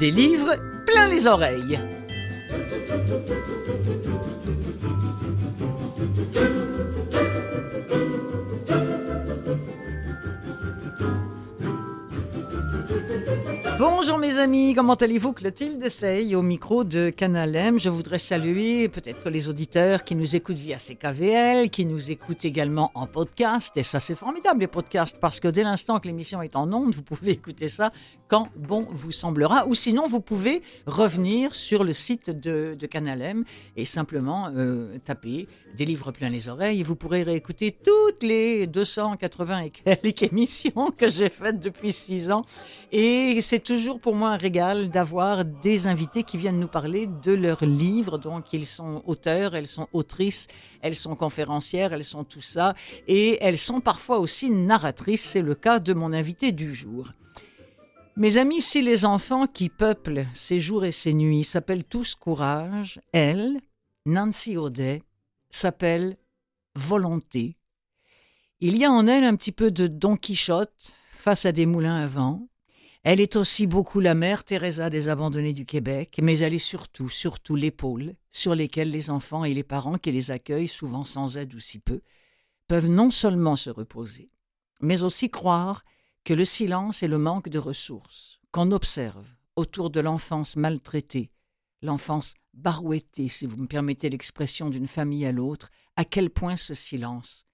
Des livres plein les oreilles. Bonjour mes amis, comment allez-vous Clotilde Sey au micro de Canal M? Je voudrais saluer peut-être les auditeurs qui nous écoutent via CKVL, qui nous écoutent également en podcast. Et ça c'est formidable les podcasts parce que dès l'instant que l'émission est en onde, vous pouvez écouter ça quand bon vous semblera. Ou sinon vous pouvez revenir sur le site de, de Canal M et simplement euh, taper des livres plein les oreilles et vous pourrez réécouter toutes les 280 et quelques émissions que j'ai faites depuis six ans. Et c'est toujours pour moi un régal d'avoir des invités qui viennent nous parler de leurs livres. Donc, ils sont auteurs, elles sont autrices, elles sont conférencières, elles sont tout ça. Et elles sont parfois aussi narratrices. C'est le cas de mon invité du jour. Mes amis, si les enfants qui peuplent ces jours et ces nuits s'appellent tous courage, elle, Nancy Audet, s'appelle volonté. Il y a en elle un petit peu de Don Quichotte face à des moulins à vent. Elle est aussi beaucoup la mère Teresa des abandonnés du Québec, mais elle est surtout, surtout l'épaule sur lesquelles les enfants et les parents qui les accueillent, souvent sans aide ou si peu, peuvent non seulement se reposer, mais aussi croire que le silence et le manque de ressources qu'on observe autour de l'enfance maltraitée, l'enfance barouettée, si vous me permettez l'expression d'une famille à l'autre, à quel point ce silence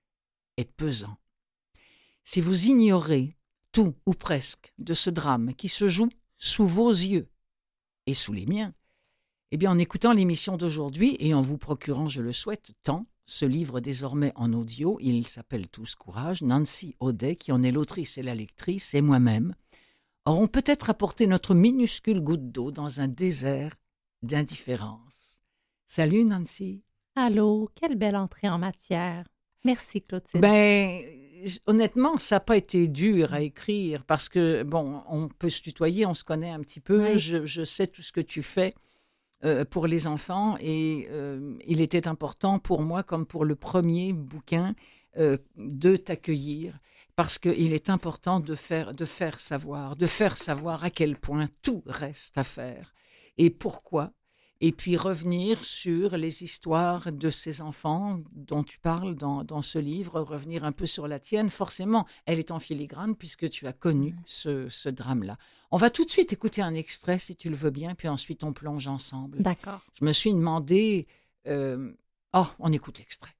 est pesant. Si vous ignorez tout ou presque de ce drame qui se joue sous vos yeux et sous les miens, eh bien en écoutant l'émission d'aujourd'hui et en vous procurant, je le souhaite, tant ce livre désormais en audio, il s'appelle Tous Courage, Nancy Audet, qui en est l'autrice et la lectrice, et moi-même, auront peut-être apporté notre minuscule goutte d'eau dans un désert d'indifférence. Salut Nancy. Allô, quelle belle entrée en matière. Merci Clotilde. Ben, honnêtement, ça n'a pas été dur à écrire parce que, bon, on peut se tutoyer, on se connaît un petit peu, je, sais tout ce que tu fais pour les enfants et euh, il était important pour moi, comme pour le premier bouquin, euh, de t'accueillir parce qu'il est important de faire, de faire savoir, de faire savoir à quel point tout reste à faire et pourquoi et puis revenir sur les histoires de ces enfants dont tu parles dans, dans, ce livre, revenir un peu sur la tienne. Forcément, elle est en filigrane puisque tu as connu ce, ce drame-là. On va tout de suite écouter un extrait, si tu le veux bien, puis ensuite on plonge ensemble. D'accord. Je me suis demandé... Euh... Oh, on écoute l'extrait.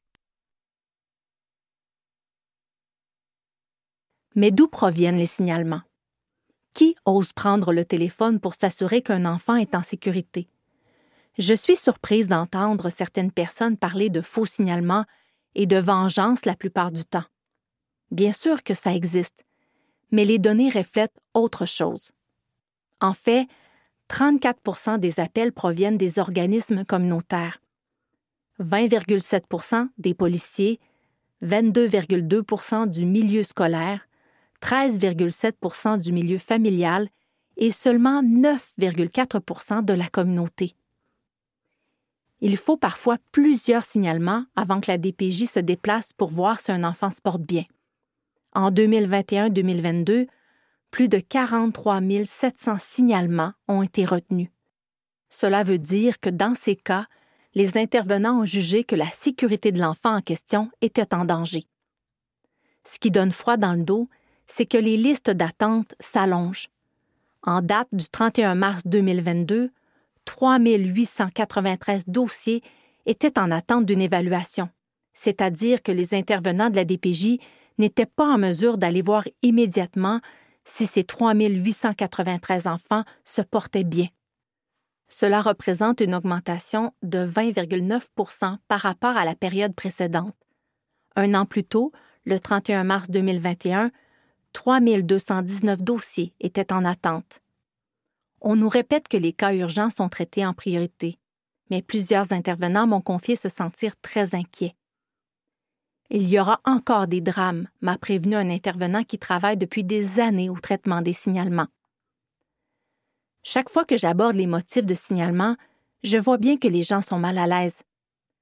Mais d'où proviennent les signalements? Qui ose prendre le téléphone pour s'assurer qu'un enfant est en sécurité? Je suis surprise d'entendre certaines personnes parler de faux signalements et de vengeance la plupart du temps. Bien sûr que ça existe, mais les données reflètent autre chose. En fait, 34% des appels proviennent des organismes communautaires, 20,7% des policiers, 22,2% du milieu scolaire, 13,7% du milieu familial et seulement 9,4% de la communauté. Il faut parfois plusieurs signalements avant que la DPJ se déplace pour voir si un enfant se porte bien. En 2021-2022, plus de 43 700 signalements ont été retenus. Cela veut dire que dans ces cas, les intervenants ont jugé que la sécurité de l'enfant en question était en danger. Ce qui donne froid dans le dos, c'est que les listes d'attente s'allongent. En date du 31 mars 2022, 3 893 dossiers étaient en attente d'une évaluation, c'est-à-dire que les intervenants de la DPJ n'étaient pas en mesure d'aller voir immédiatement si ces 3 893 enfants se portaient bien. Cela représente une augmentation de 20,9% par rapport à la période précédente. Un an plus tôt, le 31 mars 2021, 3 219 dossiers étaient en attente. On nous répète que les cas urgents sont traités en priorité, mais plusieurs intervenants m'ont confié se sentir très inquiets. Il y aura encore des drames, m'a prévenu un intervenant qui travaille depuis des années au traitement des signalements. Chaque fois que j'aborde les motifs de signalement, je vois bien que les gens sont mal à l'aise.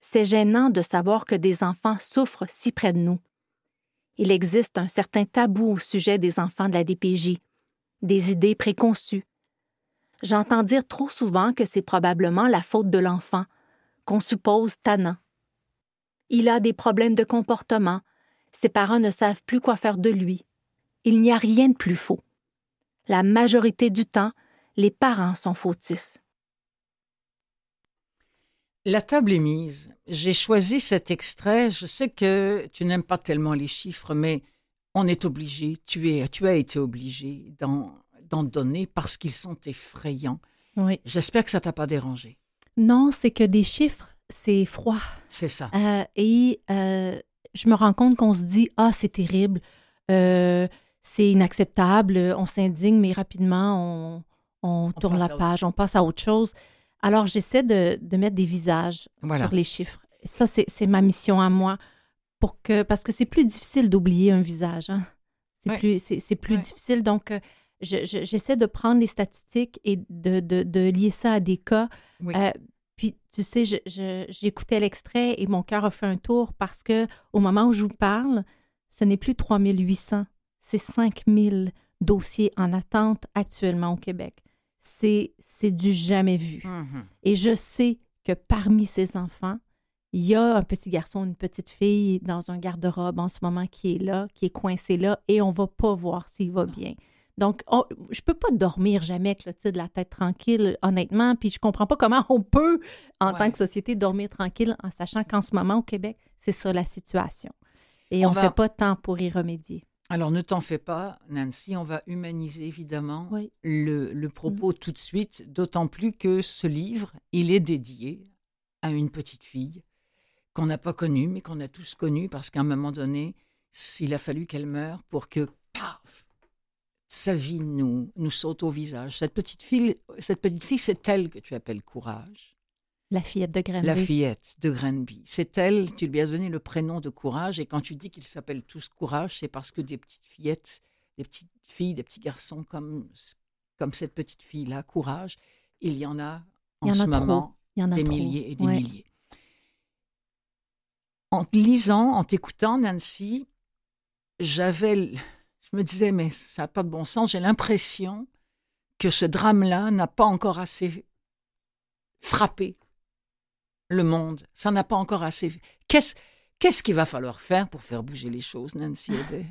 C'est gênant de savoir que des enfants souffrent si près de nous. Il existe un certain tabou au sujet des enfants de la DPJ, des idées préconçues, J'entends dire trop souvent que c'est probablement la faute de l'enfant, qu'on suppose tannant. Il a des problèmes de comportement, ses parents ne savent plus quoi faire de lui. Il n'y a rien de plus faux. La majorité du temps, les parents sont fautifs. La table est mise. J'ai choisi cet extrait. Je sais que tu n'aimes pas tellement les chiffres, mais on est obligé, tu, es, tu as été obligé d'en, donner parce qu'ils sont effrayants. Oui. J'espère que ça t'a pas dérangé. Non, c'est que des chiffres, c'est froid. C'est ça. Euh, et euh, je me rends compte qu'on se dit Ah, c'est terrible, euh, c'est inacceptable, on s'indigne, mais rapidement, on, tourne la page, on passe à autre chose. Alors, j'essaie de, mettre des visages sur les chiffres. Ça, c'est ma mission à moi. Pour que, parce que c'est plus difficile d'oublier un visage. Hein. C'est plus, c'est, plus difficile. Donc, j'essaie de prendre les statistiques et de, lier ça à des cas. Euh, puis, tu sais, j'écoutais l'extrait et mon cœur a fait un tour parce que au moment où je vous parle, ce n'est plus 3800, c'est 5000 dossiers en attente actuellement au Québec. C'est du jamais vu. Mm-hmm. Et je sais que parmi ces enfants, il y a un petit garçon, une petite fille dans un garde-robe en ce moment qui est là, qui est coincé là, et on va pas voir s'il va bien. Donc, je peux pas dormir jamais avec le de la tête tranquille, honnêtement. Puis je comprends pas comment on peut, en tant que société, dormir tranquille en sachant qu'en ce moment, au Québec, c'est ça la situation. Et on ne fait pas de temps pour y remédier. Alors, ne t'en fais pas, Nancy, on va humaniser évidemment le, propos mm. tout de suite, d'autant plus que ce livre, il est dédié à une petite fille qu'on n'a pas connue, mais qu'on a tous connue parce qu'à un moment donné, il a fallu qu'elle meure pour que, paf, sa vie nous, nous saute au visage. Cette petite fille, cette petite fille, c'est elle que tu appelles Courage. La fillette de Granby. La fillette de Granby. C'est elle, tu lui as donné le prénom de Courage, et quand tu dis qu'ils s'appellent tous Courage, c'est parce que des petites fillettes, des petites filles, des petits garçons comme, comme cette petite fille-là, Courage, il y en a en, ce moment des milliers et des milliers. En lisant, en t'écoutant, Nancy, j'avais je me disais, mais ça n'a pas de bon sens. J'ai l'impression que ce drame-là n'a pas encore assez frappé le monde. Ça n'a pas encore assez. Qu'est-ce qu'est-ce qu'il va falloir faire pour faire bouger les choses, Nancy Audet?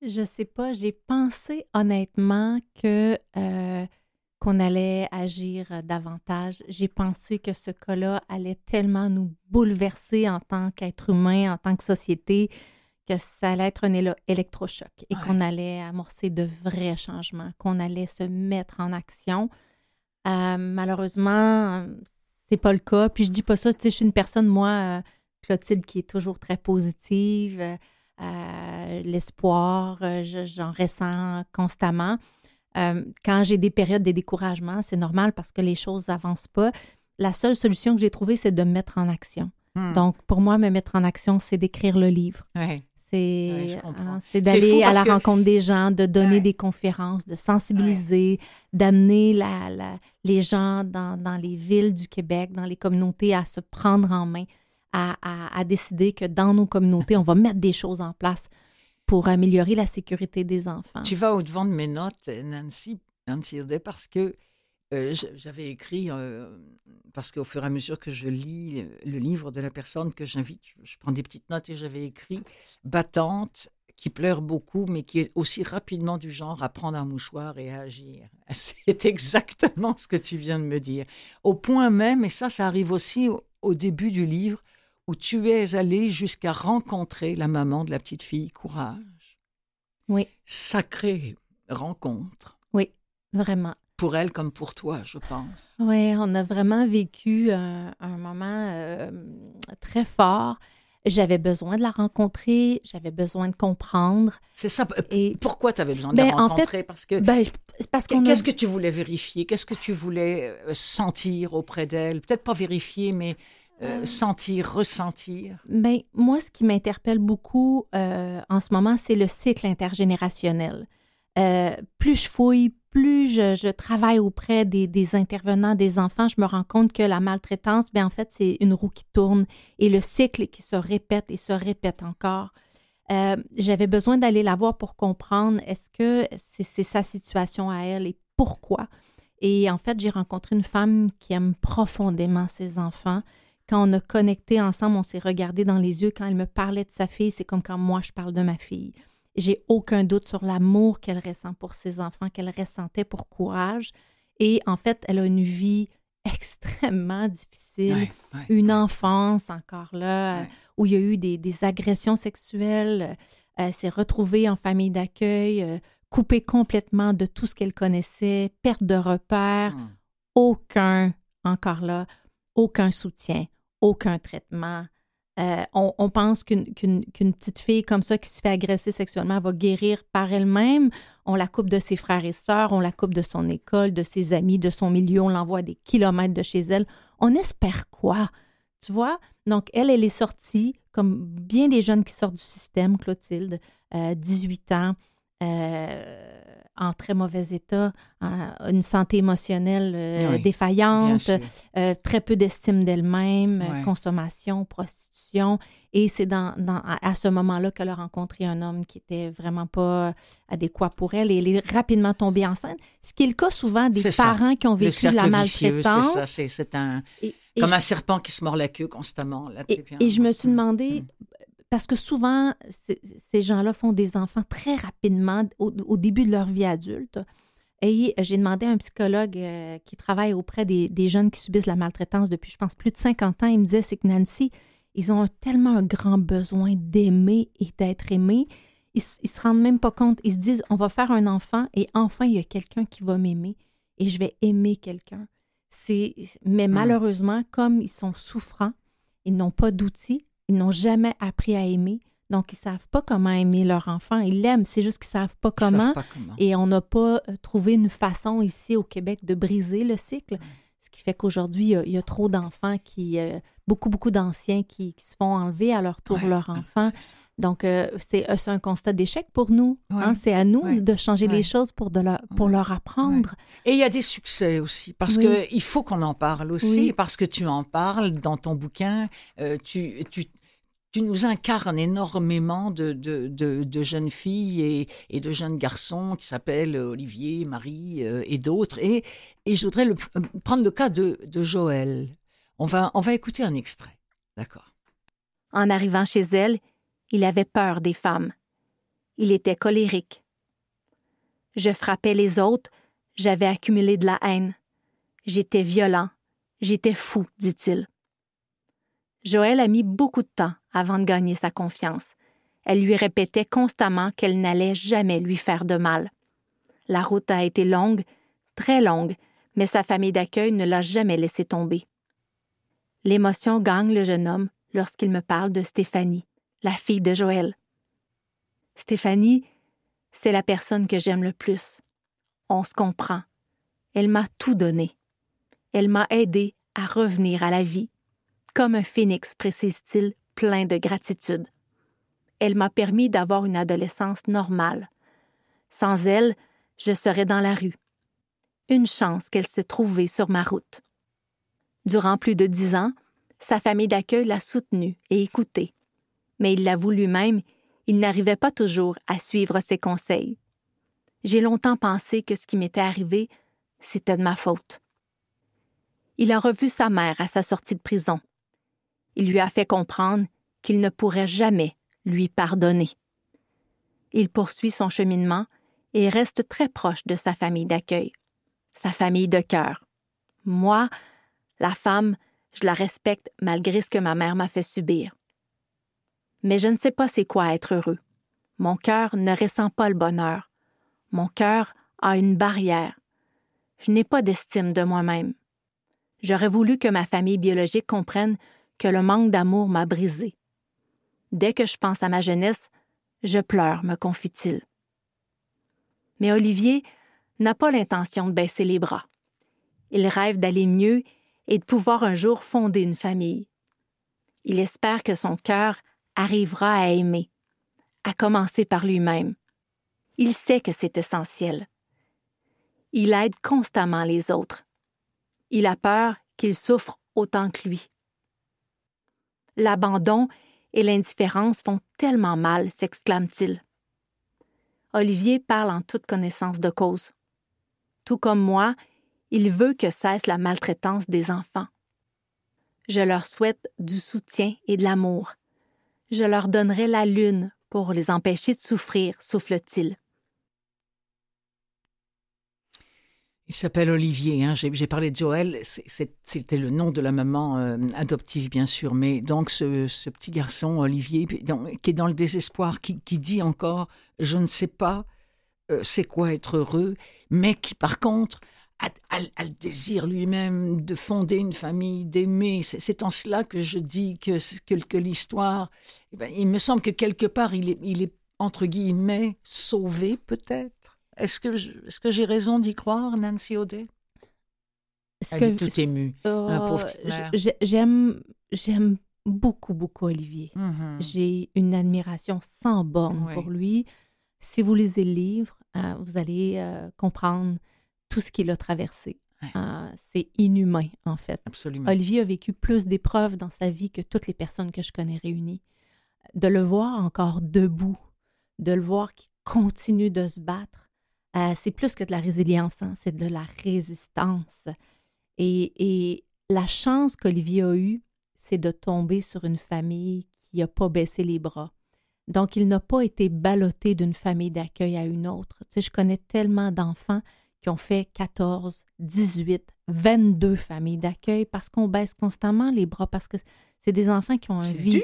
Je sais pas. J'ai pensé honnêtement que euh, qu'on allait agir davantage. J'ai pensé que ce cas-là allait tellement nous bouleverser en tant qu'être humain, en tant que société que ça allait être un électrochoc et qu'on allait amorcer de vrais changements, qu'on allait se mettre en action. Euh, malheureusement, c'est pas le cas. Puis je dis pas ça, tu sais, je suis une personne, moi, euh, Clotilde, qui est toujours très positive. Euh, l'espoir, j'en ressens constamment. quand j'ai des périodes de découragement, c'est normal parce que les choses n'avancent pas. La seule solution que j'ai trouvée, c'est de me mettre en action. Hmm. Donc, pour moi, me mettre en action, c'est d'écrire le livre. Hein, c'est d'aller à la rencontre des gens, de donner des conférences, de sensibiliser, d'amener la, les gens dans, les villes du Québec, dans les communautés à se prendre en main, à, décider que dans nos communautés, on va mettre des choses en place pour améliorer la sécurité des enfants. Tu vas au-devant de mes notes, Nancy, Nancy parce que euh, j'avais écrit, euh, parce qu'au fur et à mesure que je lis euh, le livre de la personne que j'invite, je, prends des petites notes et j'avais écrit battante, qui pleure beaucoup, mais qui est aussi rapidement du genre à prendre un mouchoir et à agir. C'est exactement ce que tu viens de me dire. Au point même, et ça, ça arrive aussi au, début du livre, où tu es allé jusqu'à rencontrer la maman de la petite fille Courage. Oui. Sacrée rencontre. Oui, vraiment pour elle comme pour toi, je pense. Oui, on a vraiment vécu un, moment euh, très fort. J'avais besoin de la rencontrer, j'avais besoin de comprendre. C'est ça. Et pourquoi tu avais besoin de la rencontrer? Parce que ben, parce qu'est-ce que tu voulais vérifier? Qu'est-ce que tu voulais euh, sentir auprès d'elle? Peut-être pas vérifier, mais euh, sentir, ressentir. Ben, moi, ce qui m'interpelle beaucoup en ce moment, c'est le cycle intergénérationnel. Plus je fouille, plus je, travaille auprès des, intervenants, des enfants, je me rends compte que la maltraitance, bien, en fait, c'est une roue qui tourne et le cycle qui se répète et se répète encore. Euh, j'avais besoin d'aller la voir pour comprendre est-ce que c'est sa situation à elle et pourquoi. Et en fait, j'ai rencontré une femme qui aime profondément ses enfants. Quand on a connecté ensemble, on s'est regardé dans les yeux. Quand elle me parlait de sa fille, c'est comme quand moi je parle de ma fille. J'ai aucun doute sur l'amour qu'elle ressent pour ses enfants, qu'elle ressentait pour courage. Et en fait, elle a une vie extrêmement difficile, une enfance encore là, où il y a eu des, agressions sexuelles. Elle s'est retrouvée en famille d'accueil, euh, coupée complètement de tout ce qu'elle connaissait, perte de repères, hmm. aucun, encore là, aucun soutien, aucun traitement. Euh, on, pense qu'une petite fille comme ça qui se fait agresser sexuellement va guérir par elle-même. On la coupe de ses frères et sœurs, on la coupe de son école, de ses amis, de son milieu, on l'envoie des kilomètres de chez elle. On espère quoi? Tu vois? Donc, elle, elle est sortie, comme bien des jeunes qui sortent du système, Clotilde, 18 euh, ans, euh, en très mauvais état, une santé émotionnelle euh, défaillante, euh, très peu d'estime d'elle-même, consommation, prostitution. Et c'est dans, à ce moment-là qu'elle a rencontré un homme qui était vraiment pas adéquat pour elle et elle est rapidement tombée enceinte. Ce qui est le cas souvent des parents qui ont vécu de la maltraitance. C'est un... comme un serpent qui se mord la queue constamment. et, je me suis demandé. Parce que souvent, ces gens-là font des enfants très rapidement au, début de leur vie adulte. Et j'ai demandé à un psychologue euh, qui travaille auprès des, jeunes qui subissent la maltraitance depuis, je pense, plus de 50 ans. Il me disait, c'est que Nancy, ils ont tellement un grand besoin d'aimer et d'être aimés. Ils, ne se rendent même pas compte. Ils se disent, on va faire un enfant et enfin, il y a quelqu'un qui va m'aimer et je vais aimer quelqu'un. mais hmm. malheureusement, comme ils sont souffrants, ils n'ont pas d'outils, ils n'ont jamais appris à aimer. Donc, ils ne savent pas comment aimer leur enfant. Ils l'aiment, c'est juste qu'ils ne savent pas comment. Et on n'a pas euh, trouvé une façon ici au Québec de briser le cycle. Ce qui fait qu'aujourd'hui, il, y a trop d'enfants qui, euh, beaucoup, beaucoup d'anciens qui, se font enlever à leur tour leur enfant. Donc, euh, c'est un constat d'échec pour nous. Hein. C'est à nous de changer les choses pour, de pour leur apprendre. Et il y a des succès aussi, parce qu'il faut qu'on en parle aussi, parce que tu en parles dans ton bouquin. tu, tu tu nous incarnes énormément de, jeunes filles et, de jeunes garçons qui s'appellent Olivier, Marie euh, et d'autres. Et, je voudrais euh, prendre le cas de, Joël. On va écouter un extrait. D'accord. En arrivant chez elle, il avait peur des femmes. Il était colérique. Je frappais les autres, j'avais accumulé de la haine. J'étais violent, j'étais fou, dit-il. Joël a mis beaucoup de temps avant de gagner sa confiance. Elle lui répétait constamment qu'elle n'allait jamais lui faire de mal. La route a été longue, très longue, mais sa famille d'accueil ne l'a jamais laissé tomber. L'émotion gagne le jeune homme lorsqu'il me parle de Stéphanie, la fille de Joël. Stéphanie, c'est la personne que j'aime le plus. On se comprend. Elle m'a tout donné. Elle m'a aidé à revenir à la vie comme un phénix, précise-t-il, plein de gratitude. Elle m'a permis d'avoir une adolescence normale. Sans elle, je serais dans la rue. Une chance qu'elle s'est trouvée sur ma route. Durant plus de dix ans, sa famille d'accueil l'a soutenue et écoutée. Mais il l'avoue lui-même, il n'arrivait pas toujours à suivre ses conseils. J'ai longtemps pensé que ce qui m'était arrivé, c'était de ma faute. Il a revu sa mère à sa sortie de prison il lui a fait comprendre qu'il ne pourrait jamais lui pardonner. Il poursuit son cheminement et reste très proche de sa famille d'accueil, sa famille de cœur. Moi, la femme, je la respecte malgré ce que ma mère m'a fait subir. Mais je ne sais pas c'est quoi être heureux. Mon cœur ne ressent pas le bonheur. Mon cœur a une barrière. Je n'ai pas d'estime de moi-même. J'aurais voulu que ma famille biologique comprenne que le manque d'amour m'a brisé. Dès que je pense à ma jeunesse, je pleure, me confie-t-il. Mais Olivier n'a pas l'intention de baisser les bras. Il rêve d'aller mieux et de pouvoir un jour fonder une famille. Il espère que son cœur arrivera à aimer, à commencer par lui-même. Il sait que c'est essentiel. Il aide constamment les autres. Il a peur qu'ils souffrent autant que lui. L'abandon et l'indifférence font tellement mal, s'exclame-t-il. Olivier parle en toute connaissance de cause. Tout comme moi, Il veut que cesse la maltraitance des enfants. Je leur souhaite du soutien et de l'amour. Je leur donnerai la lune pour les empêcher de souffrir, souffle-t-il. Il s'appelle Olivier. Hein. J'ai parlé de Joël. C'était le nom de la maman euh, adoptive, bien sûr. Mais donc, ce, petit garçon, Olivier, qui est dans le désespoir, qui, dit encore Je ne sais pas euh, c'est quoi être heureux, mais qui, par contre, a, le désir lui-même de fonder une famille, d'aimer. C'est en cela que je dis que, que, l'histoire. Eh ben, il me semble que quelque part, il est, il est entre guillemets, sauvé, peut-être. Est-ce que, que j'ai raison d'y croire, Nancy Audet? Elle est tout émue, oh, J'aime, j'aime beaucoup, beaucoup Olivier. Mm-hmm. J'ai une admiration sans borne pour lui. Si vous lisez le livre, euh, vous allez euh, comprendre tout ce qu'il a traversé. Euh, c'est inhumain, en fait. Absolument. Olivier a vécu plus d'épreuves dans sa vie que toutes les personnes que je connais réunies. De le voir encore debout, de le voir qui continue de se battre, euh, c'est plus que de la résilience, hein, c'est de la résistance. Et, la chance qu'Olivier a eue, c'est de tomber sur une famille qui n'a pas baissé les bras. Donc, il n'a pas été ballotté d'une famille d'accueil à une autre. Tu sais, je connais tellement d'enfants qui ont fait 14, 18, 22 familles d'accueil parce qu'on baisse constamment les bras, parce que c'est des enfants qui ont un vie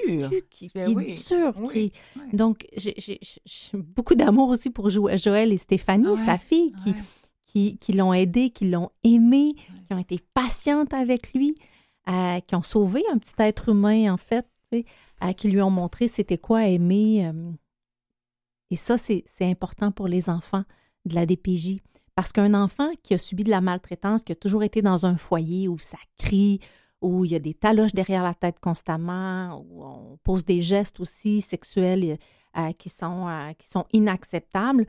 qui, ben est dur. Donc, j'ai beaucoup d'amour aussi pour Joël et Stéphanie, sa fille, qui, qui, qui l'ont aidé, qui l'ont aimé, qui ont été patientes avec lui, euh, qui ont sauvé un petit être humain, en fait, euh, qui lui ont montré c'était quoi aimer. Euh. et ça, c'est important pour les enfants de la DPJ. Parce qu'un enfant qui a subi de la maltraitance, qui a toujours été dans un foyer où ça crie, où il y a des taloches derrière la tête constamment, où on pose des gestes aussi sexuels euh, qui, sont, euh, qui sont inacceptables.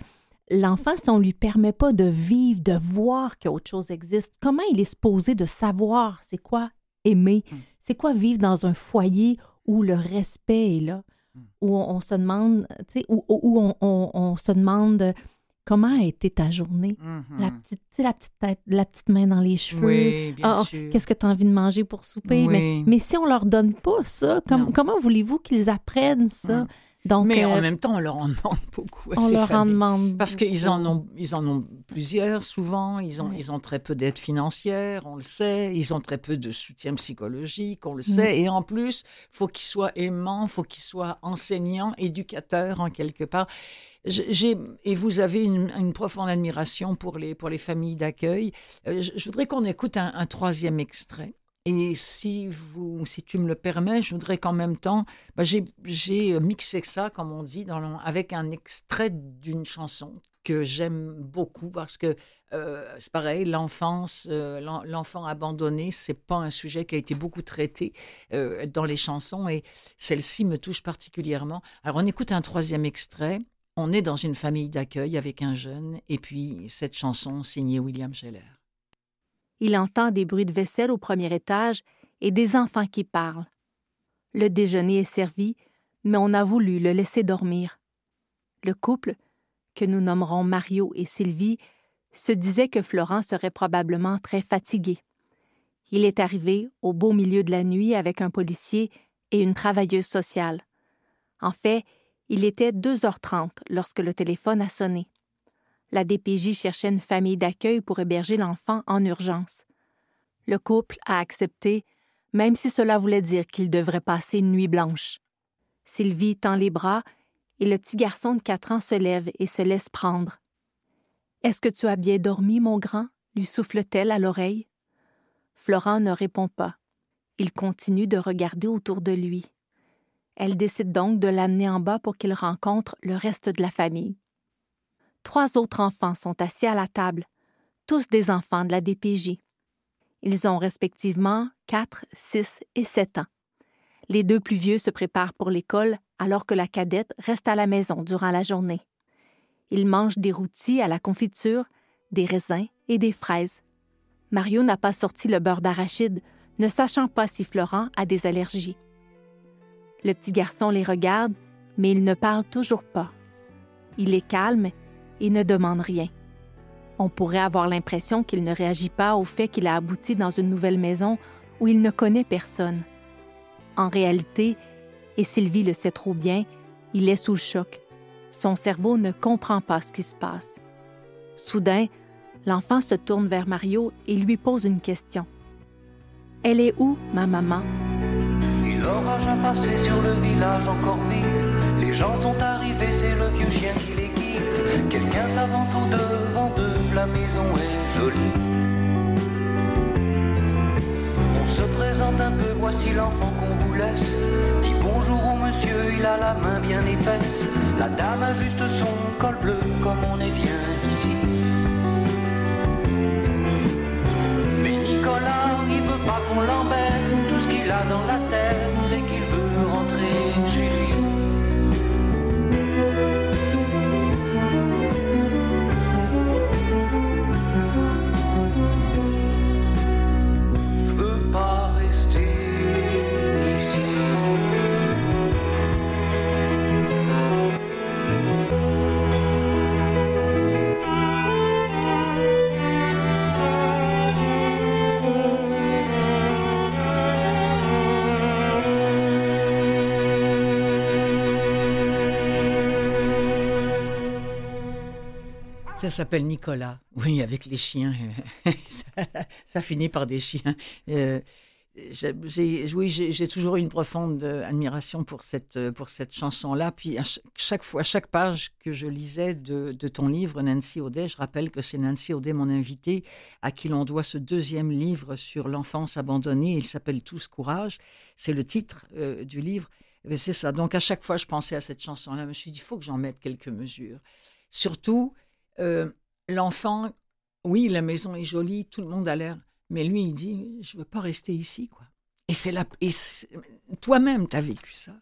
L'enfant, si on ne lui permet pas de vivre, de voir qu'autre chose existe, comment il est supposé de savoir c'est quoi aimer? Hmm. C'est quoi vivre dans un foyer où le respect est là? Hmm. Où on, se demande, tu sais, où, où on, se demande Comment a été ta journée? La mm-hmm. petite, la petite tête, la petite main dans les cheveux. Oui, ah, sûr. Qu'est-ce que tu as envie de manger pour souper? Mais, mais si on leur donne pas ça, comment voulez-vous qu'ils apprennent ça? Donc, Mais en euh, même temps, on leur en demande beaucoup. on leur en demande Parce qu'ils en ont, ils en ont plusieurs souvent. Ils ont, ils ont très peu d'aide financière, on le sait. Ils ont très peu de soutien psychologique, on le mm. sait. Et en plus, faut qu'ils soient aimants, faut qu'ils soient enseignants, éducateurs en quelque part. J'ai, et vous avez une, profonde admiration pour les, pour les familles d'accueil. Euh, je, voudrais qu'on écoute un, troisième extrait. Et si, vous, si tu me le permets, je voudrais qu'en même temps, bah, j'ai mixé ça, comme on dit, avec un extrait d'une chanson que j'aime beaucoup parce que euh, c'est pareil, l'enfance, euh, l'enfant abandonné, c'est pas un sujet qui a été beaucoup traité dans les chansons et celle-ci me touche particulièrement. Alors on écoute un troisième extrait on est dans une famille d'accueil avec un jeune, et puis cette chanson signée William Scheller. Il entend des bruits de vaisselle au premier étage et des enfants qui parlent. Le déjeuner est servi, mais on a voulu le laisser dormir. Le couple, que nous nommerons Mario et Sylvie, se disait que Florent serait probablement très fatigué. Il est arrivé au beau milieu de la nuit avec un policier et une travailleuse sociale. En fait, il était 2h30 lorsque le téléphone a sonné. La DPJ cherchait une famille d'accueil pour héberger l'enfant en urgence. Le couple a accepté, même si cela voulait dire qu'il devrait passer une nuit blanche. Sylvie tend les bras et le petit garçon de quatre ans se lève et se laisse prendre. Est-ce que tu as bien dormi, mon grand lui souffle-t-elle à l'oreille. Florent ne répond pas. Il continue de regarder autour de lui. Elle décide donc de l'amener en bas pour qu'il rencontre le reste de la famille. Trois autres enfants sont assis à la table, tous des enfants de la DPJ. Ils ont respectivement quatre, six et sept ans. Les deux plus vieux se préparent pour l'école alors que la cadette reste à la maison durant la journée. Ils mangent des rôtis à la confiture, des raisins et des fraises. Mario n'a pas sorti le beurre d'arachide, ne sachant pas si Florent a des allergies. Le petit garçon les regarde, mais il ne parle toujours pas. Il est calme et ne demande rien. On pourrait avoir l'impression qu'il ne réagit pas au fait qu'il a abouti dans une nouvelle maison où il ne connaît personne. En réalité, et Sylvie le sait trop bien, il est sous le choc. Son cerveau ne comprend pas ce qui se passe. Soudain, l'enfant se tourne vers Mario et lui pose une question. Elle est où, ma maman? L'orage a passé sur le village encore vide. Les gens sont arrivés, c'est le vieux chien qui. Quelqu'un s'avance au devant d'eux, la maison est jolie. On se présente un peu, voici l'enfant qu'on vous laisse. Dis bonjour au monsieur, il a la main bien épaisse. La dame a juste son col bleu, comme on est bien ici. Mais Nicolas, il veut pas qu'on l'embête. Tout ce qu'il a dans la tête, Ça s'appelle Nicolas. Oui, avec les chiens. ça, finit par des chiens. Euh, j'ai- oui, j'ai toujours une profonde admiration pour cette, pour cette chanson-là. Puis à ch- chaque fois, chaque page que je lisais de, de ton livre, Nancy Audet, je rappelle que c'est Nancy Audet, mon invité, à qui l'on doit ce deuxième livre sur l'enfance abandonnée. Il s'appelle Tous courage. C'est le titre euh, du livre. C'est ça. Donc à chaque fois, je pensais à cette chanson-là. Je me suis dit, il faut que j'en mette quelques mesures. Surtout, euh, l'enfant, oui, la maison est jolie, tout le monde a l'air, mais lui, il dit, je veux pas rester ici, quoi. Et c'est la, et toi-même, tu as vécu ça.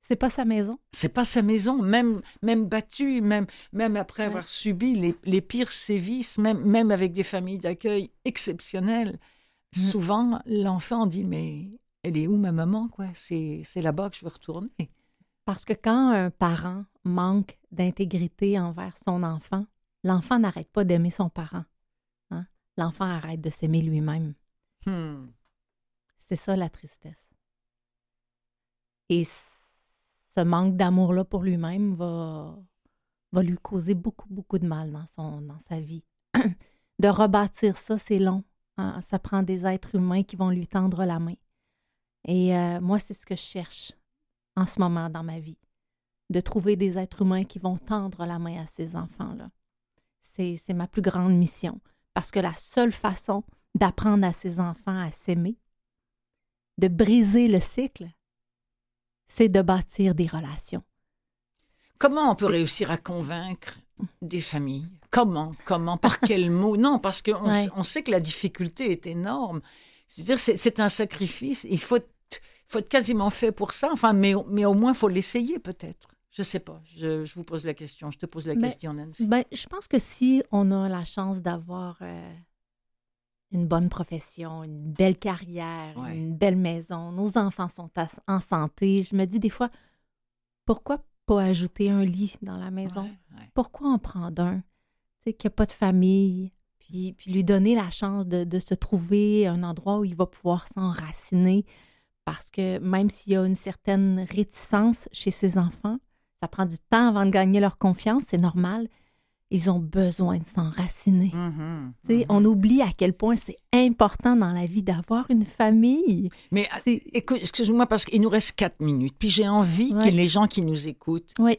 C'est pas sa maison. C'est pas sa maison, même, même battu, même, même après Ouais. avoir subi les, les pires sévices, même, même avec des familles d'accueil exceptionnelles. Mm. Souvent, l'enfant dit, mais elle est où ma maman, quoi? C'est, c'est là-bas que je veux retourner. Parce que quand un parent manque d'intégrité envers son enfant, l'enfant n'arrête pas d'aimer son parent. hein? L'enfant arrête de s'aimer lui-même. Hmm. C'est ça la tristesse. Et ce manque d'amour-là pour lui-même va, va lui causer beaucoup, beaucoup de mal dans, son, dans sa vie. de rebâtir ça, c'est long. hein? Ça prend des êtres humains qui vont lui tendre la main. Et euh, moi, c'est ce que je cherche en ce moment dans ma vie. De trouver des êtres humains qui vont tendre la main à ces enfants-là. C'est ma plus grande mission. Parce que la seule façon d'apprendre à ces enfants à s'aimer, de briser le cycle, c'est de bâtir des relations. Comment on peut réussir à convaincre des familles? Comment? Comment? Par quels mots Non, parce qu'on Ouais. on sait que la difficulté est énorme. C'est-à-dire, c'est c'est un sacrifice. Il faut être, faut être quasiment fait pour ça. Enfin, mais, mais au moins, il faut l'essayer peut-être. Je sais pas. Je, je vous pose la question. Je te pose la Mais- question, Nancy. Ben, je pense que si on a la chance d'avoir euh, une bonne profession, une belle carrière, Ouais. une belle maison, nos enfants sont en santé, je me dis des fois, pourquoi pas ajouter un lit dans la maison? Ouais, ouais. Pourquoi en prendre un? Tu sais, qu'il n'y a pas de famille, puis, puis lui donner la chance de, de se trouver un endroit où il va pouvoir s'enraciner. Parce que même s'il y a une certaine réticence chez ses enfants, ça prend du temps avant de gagner leur confiance, c'est normal. Ils ont besoin de s'enraciner. Sais, mhm. On oublie à quel point c'est important dans la vie d'avoir une famille. Mais ah, excuse-moi, parce qu'il nous reste quatre minutes. Puis j'ai envie Ouais. que les gens qui nous écoutent, euh,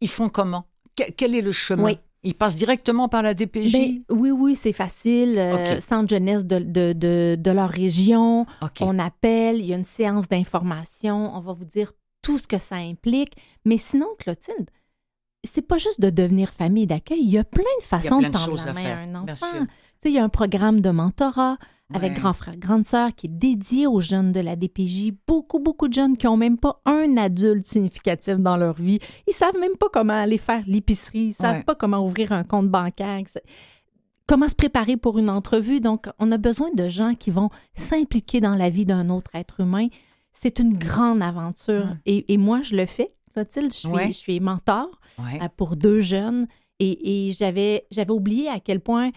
ils font comment? Quel, quel est le chemin? Ils passent directement par la DPJ Ben, oui, oui, c'est facile. Euh, OK. Centre jeunesse de, de, de, de leur région. On appelle, il y a une séance d'information, on va vous dire tout ce que ça implique. Mais sinon, Clotilde, c'est pas juste de devenir famille d'accueil. Il y a plein de façons plein de tendre la main à un enfant. sûr. Tu sais, il y a un programme de mentorat avec grand frère, grande sœur qui est dédié aux jeunes de la DPJ. Beaucoup, beaucoup de jeunes qui ont même pas un adulte significatif dans leur vie. Ils savent même pas comment aller faire l'épicerie. Ils savent Ouais. pas comment ouvrir un compte bancaire. Comment se préparer pour une entrevue? Donc, on a besoin de gens qui vont s'impliquer dans la vie d'un autre être humain. C'est une grande aventure. Et, et moi, je le fais. Clotilde, je suis, Ouais. je suis mentor Ouais. euh, pour deux jeunes Et, j'avais, j'avais oublié à quel point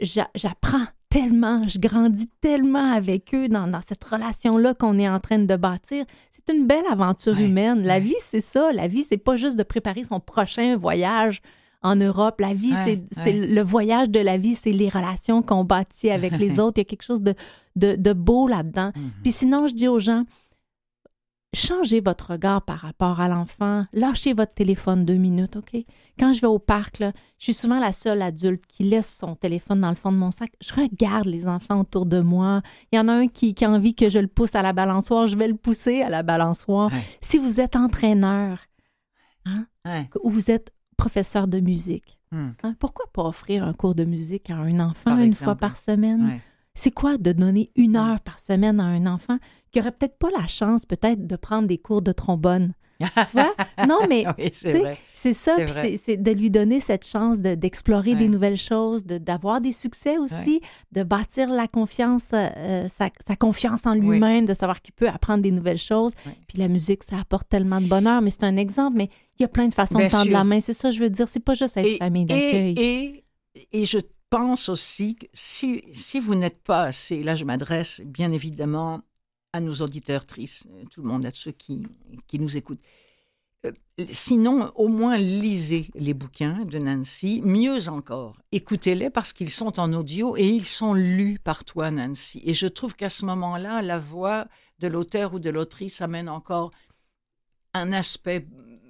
j'apprends tellement, je grandis tellement avec eux dans, cette relation-là qu'on est en train de bâtir. C'est une belle aventure humaine. La vie, c'est ça. La vie, c'est pas juste de préparer son prochain voyage en Europe. La vie, c'est le voyage de la vie, c'est les relations qu'on bâtit avec les autres. Il y a quelque chose de, de, beau là-dedans. Mhm. Puis sinon, je dis aux gens, changez votre regard par rapport à l'enfant. Lâchez votre téléphone deux minutes, OK? Quand je vais au parc, là, je suis souvent la seule adulte qui laisse son téléphone dans le fond de mon sac. Je regarde les enfants autour de moi. Il y en a un qui, qui a envie que je le pousse à la balançoire. Je vais le pousser à la balançoire. Si vous êtes entraîneur, hein, ou vous êtes professeur de musique, hmm. hein, pourquoi pas offrir un cours de musique à un enfant une fois par semaine? C'est quoi de donner une heure par semaine à un enfant? Qui aurait peut-être pas la chance peut-être de prendre des cours de trombone? tu vois? Non, mais c'est ça, c'est de lui donner cette chance d'explorer des nouvelles choses, d'avoir des succès aussi, de bâtir la confiance, euh, sa, confiance en lui-même, de savoir qu'il peut apprendre des nouvelles choses. Puis la musique, ça apporte tellement de bonheur, mais c'est un exemple, mais il y a plein de façons de tendre la main. C'est ça, je veux dire, c'est pas juste être famille d'accueil. Et, et, et je pense aussi que si, si vous n'êtes pas assez, là je m'adresse bien évidemment à nos auditeurs tristes, euh, tout le monde, à ceux qui, qui nous écoutent. Euh, sinon, au moins lisez les bouquins de Nancy. Mieux encore, écoutez-les parce qu'ils sont en audio et ils sont lus par toi, Nancy. Et je trouve qu'à ce moment-là, la voix de l'auteur ou de l'autrice amène encore un aspect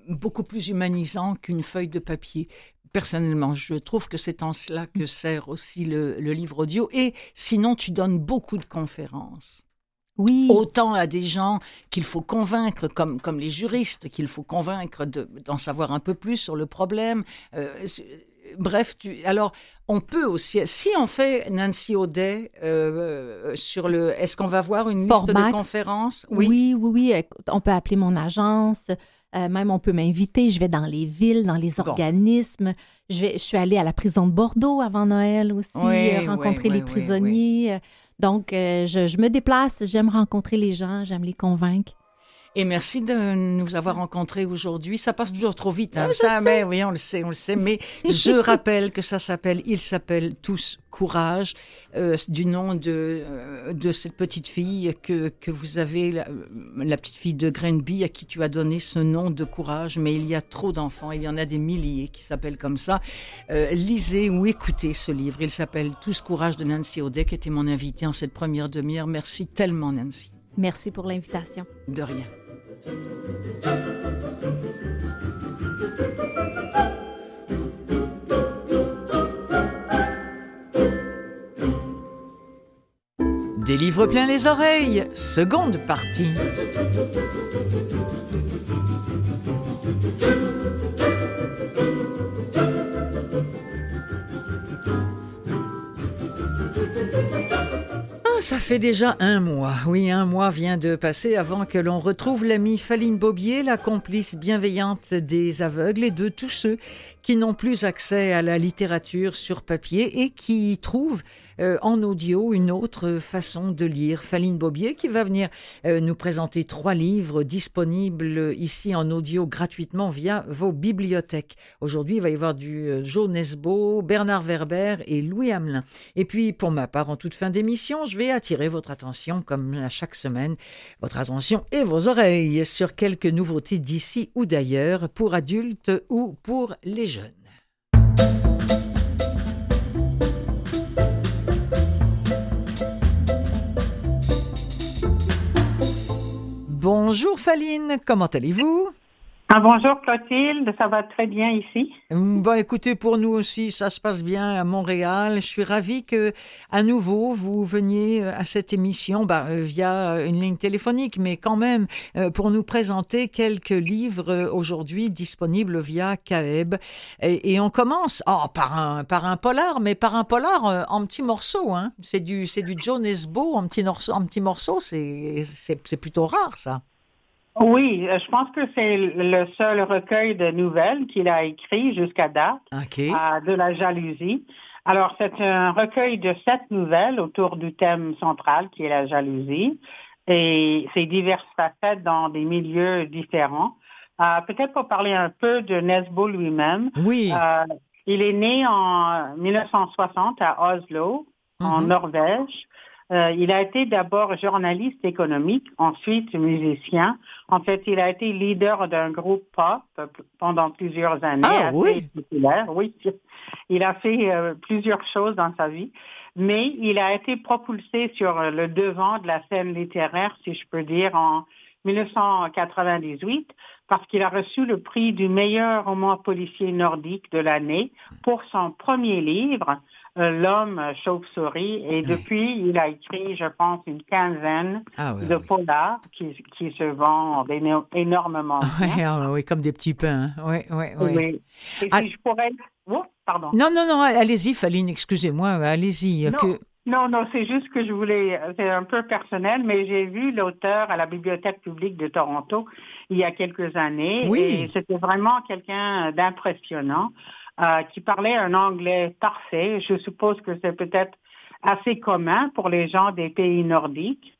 beaucoup plus humanisant qu'une feuille de papier personnellement, je trouve que c'est en cela que sert aussi le, livre audio. Et sinon, tu donnes beaucoup de conférences. Oui. Autant à des gens qu'il faut convaincre, comme, comme les juristes, qu'il faut convaincre d'en savoir un peu plus sur le problème. Euh, bref, tu, alors on peut aussi, si on fait Nancy Audet euh, sur le, est-ce qu'on va voir une liste de conférences? Oui. oui, oui, oui. On peut appeler mon agence. Euh, même, on peut m'inviter. Je vais dans les villes, dans les organismes. Je, vais, je suis allée à la prison de Bordeaux avant Noël aussi, rencontrer les prisonniers. Donc, euh, je, je, me déplace. J'aime rencontrer les gens. J'aime les convaincre. Et merci de nous avoir rencontrés aujourd'hui. Ça passe toujours trop vite, hein. ça, mais oui, on le sait, on le sait. Mais je rappelle que ça s'appelle, il s'appelle tous courage, euh, du nom de euh, de cette petite fille que que vous avez, la, la, petite fille de Grenby à qui tu as donné ce nom de courage. Mais il y a trop d'enfants, il y en a des milliers qui s'appellent comme ça. Euh, lisez ou écoutez ce livre. Il s'appelle Tous courage de Nancy Audet, qui était mon invitée en cette première demi-heure. Merci tellement, Nancy. Merci pour l'invitation. De rien. Des livres plein les oreilles, seconde partie. Ça fait déjà un mois. Oui, un mois vient de passer avant que l'on retrouve l'amie Faline Bobier, la complice bienveillante des aveugles et de tous ceux qui n'ont plus accès à la littérature sur papier et qui trouvent euh, en audio une autre façon de lire. Faline Bobier qui va venir euh, nous présenter trois livres disponibles ici en audio gratuitement via vos bibliothèques. Aujourd'hui, il va y avoir du euh, Joe Nesbo, Bernard Werber et Louis Hamelin. Et puis, pour ma part, en toute fin d'émission, je vais attirer votre attention, comme à chaque semaine, votre attention et vos oreilles sur quelques nouveautés d'ici ou d'ailleurs pour adultes ou pour les jeunes. Bonjour Faline, comment allez-vous? Ah, bonjour Clotilde, ça va très bien ici. Bon, écoutez, pour nous aussi, ça se passe bien à Montréal. Je suis ravie que, à nouveau, vous veniez à cette émission bah, euh, via une ligne téléphonique, mais quand même euh, pour nous présenter quelques livres euh, aujourd'hui disponibles via CAEB. Et, on commence oh, par un par un polar, mais par un polar en petits morceaux. Hein. C'est du c'est du Nesbo en petits morceaux. En petits morceaux, c'est c'est plutôt rare ça. Oui, euh, je pense que c'est le seul recueil de nouvelles qu'il a écrit jusqu'à date de la jalousie. Alors, c'est un recueil de sept nouvelles autour du thème central qui est la jalousie. Et c'est diverses facettes dans des milieux différents. Euh, peut-être pour parler un peu de Nesbo lui-même. Oui. Euh, Il est né en 1960 à Oslo, en mhm. Norvège. Euh, il a été d'abord journaliste économique, ensuite musicien. En fait, il a été leader d'un groupe pop pendant plusieurs années. Ah oui. Populaire. Oui, il a fait euh, plusieurs choses dans sa vie, mais il a été propulsé sur le devant de la scène littéraire, si je peux dire, en 1998 parce qu'il a reçu le prix du meilleur roman policier nordique de l'année pour son premier livre, L'homme chauve-souris. Et depuis, il a écrit, je pense, une quinzaine ah de polars qui, se vendent énormément. Ah oui, comme des petits pains. Hein. Oui, oui, oui. Et si je pourrais... Oh, pardon. Non, non, non, allez-y, Faline, excusez-moi, allez-y. Que... Non, non, c'est juste que je voulais, c'est un peu personnel, mais j'ai vu l'auteur à la Bibliothèque publique de Toronto il y a quelques années. Oui. Et c'était vraiment quelqu'un d'impressionnant euh, qui parlait un anglais parfait. Je suppose que c'est peut-être assez commun pour les gens des pays nordiques.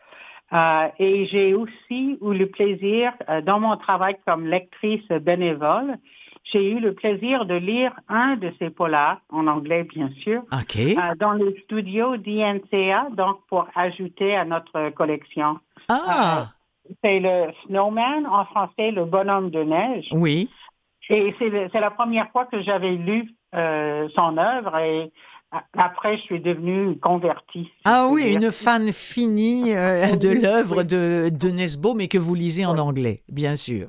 Euh, et j'ai aussi eu le plaisir, euh, dans mon travail comme lectrice bénévole, j'ai eu le plaisir de lire un de ces polars, en anglais bien sûr, euh, dans le studio d'INCA, donc pour ajouter à notre collection. Ah! Euh, c'est le Snowman, en français, le bonhomme de neige. Oui. Et c'est la première fois que j'avais lu euh, son œuvre et après, je suis devenue convertie. ah oui, une fan finie euh, de l'œuvre de, de Nesbo, mais que vous lisez en anglais, bien sûr.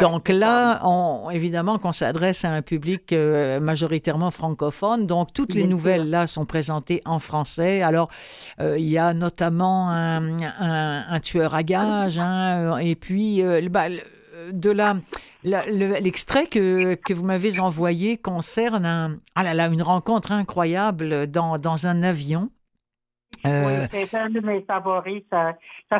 donc là, on, évidemment qu'on s'adresse à un public euh, majoritairement francophone, donc toutes les nouvelles là sont présentées en français. Alors, euh, il y a notamment un, un, tueur à gages, hein, et puis bah, de la l'extrait que, que vous m'avez envoyé concerne un, ah là là, une rencontre incroyable dans, dans un avion. Euh, oui, c'est un de mes favoris. Ça,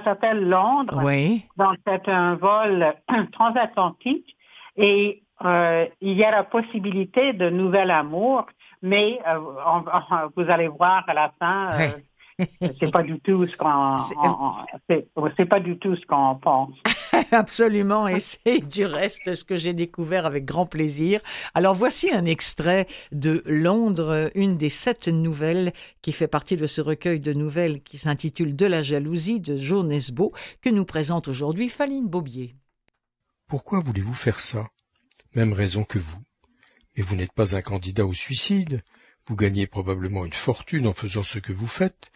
s'appelle Londres. Oui. Donc, c'est un vol transatlantique et euh, il y a la possibilité de nouvel amour, mais euh, vous allez voir à la fin, c'est pas du tout ce qu'on c'est pas du tout ce qu'on pense. Absolument, et c'est du reste ce que j'ai découvert avec grand plaisir. Alors voici un extrait de Londres, une des sept nouvelles qui fait partie de ce recueil de nouvelles qui s'intitule De la jalousie de Joe que nous présente aujourd'hui Faline Bobier. Pourquoi voulez-vous faire ça? Même raison que vous. Mais vous n'êtes pas un candidat au suicide. Vous gagnez probablement une fortune en faisant ce que vous faites,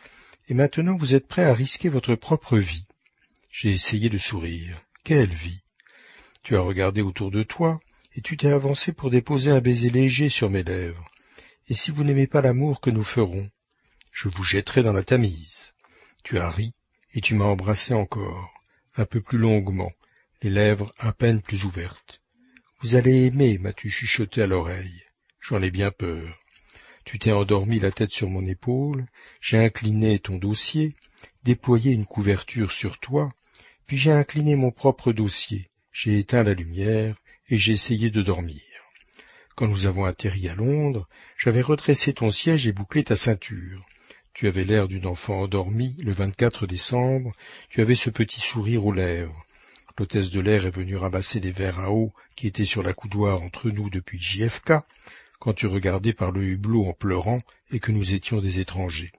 et maintenant vous êtes prêt à risquer votre propre vie. J'ai essayé de sourire. Quelle vie Tu as regardé autour de toi, et tu t'es avancé pour déposer un baiser léger sur mes lèvres. Et si vous n'aimez pas l'amour que nous ferons, je vous jetterai dans la Tamise. Tu as ri, et tu m'as embrassé encore, un peu plus longuement, les lèvres à peine plus ouvertes. Vous allez aimer, m'as-tu chuchoté à l'oreille. J'en ai bien peur. Tu t'es endormi la tête sur mon épaule, j'ai incliné ton dossier, déployé une couverture sur toi, puis j'ai incliné mon propre dossier, j'ai éteint la lumière et j'ai essayé de dormir. Quand nous avons atterri à Londres, j'avais redressé ton siège et bouclé ta ceinture. Tu avais l'air d'une enfant endormie le 24 décembre, tu avais ce petit sourire aux lèvres. L'hôtesse de l'air est venue ramasser des verres à eau qui étaient sur la coudoir entre nous depuis JFK, quand tu regardais par le hublot en pleurant et que nous étions des étrangers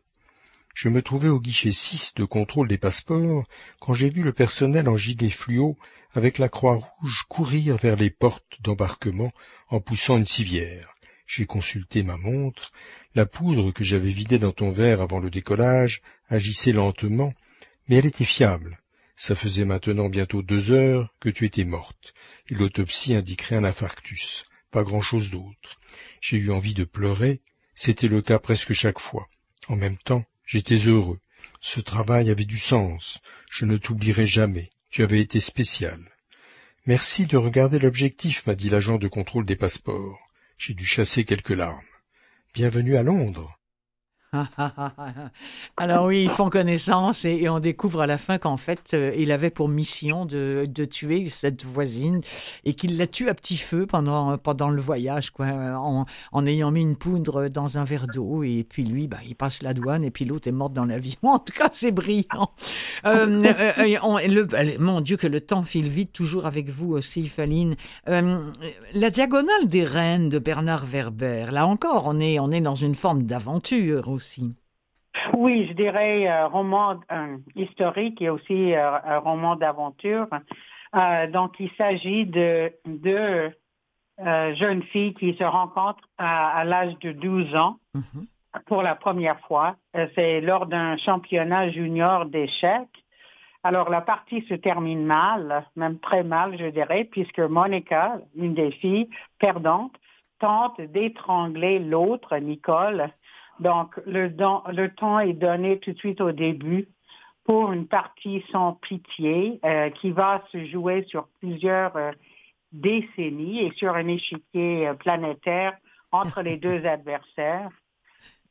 je me trouvais au guichet 6 de contrôle des passeports quand j'ai vu le personnel en gilet fluo avec la croix rouge courir vers les portes d'embarquement en poussant une civière. J'ai consulté ma montre. La poudre que j'avais vidée dans ton verre avant le décollage agissait lentement, mais elle était fiable. Ça faisait maintenant bientôt deux heures que tu étais morte, et l'autopsie indiquerait un infarctus, pas grand-chose d'autre. J'ai eu envie de pleurer, c'était le cas presque chaque fois. En même temps, J'étais heureux. Ce travail avait du sens. Je ne t'oublierai jamais. Tu avais été spécial. Merci de regarder l'objectif, m'a dit l'agent de contrôle des passeports. J'ai dû chasser quelques larmes. Bienvenue à Londres. Alors oui, ils font connaissance et, on découvre à la fin qu'en fait, euh, il avait pour mission de, de tuer cette voisine et qu'il la tue à petit feu pendant, pendant le voyage, quoi, en, en, ayant mis une poudre dans un verre d'eau. Et puis lui, bah, il passe la douane et puis l'autre est morte dans l'avion. En tout cas, c'est brillant. Euh, euh, mon Dieu, que le temps file vite, toujours avec vous aussi, Faline. la diagonale des reines de Bernard Werber, là encore, on est, on est dans une forme d'aventure aussi. Oui, je dirais un roman historique et aussi euh, un roman d'aventure. Euh, donc, il s'agit de deux euh, jeunes filles qui se rencontrent à, l'âge de 12 ans mhm. pour la première fois. C'est lors d'un championnat junior d'échecs. Alors, la partie se termine mal, même très mal, je dirais, puisque Monica, une des filles perdantes, tente d'étrangler l'autre, Nicole, donc, le, le temps est donné tout de suite au début pour une partie sans pitié euh, qui va se jouer sur plusieurs euh, décennies et sur un échiquier euh, planétaire entre les deux adversaires.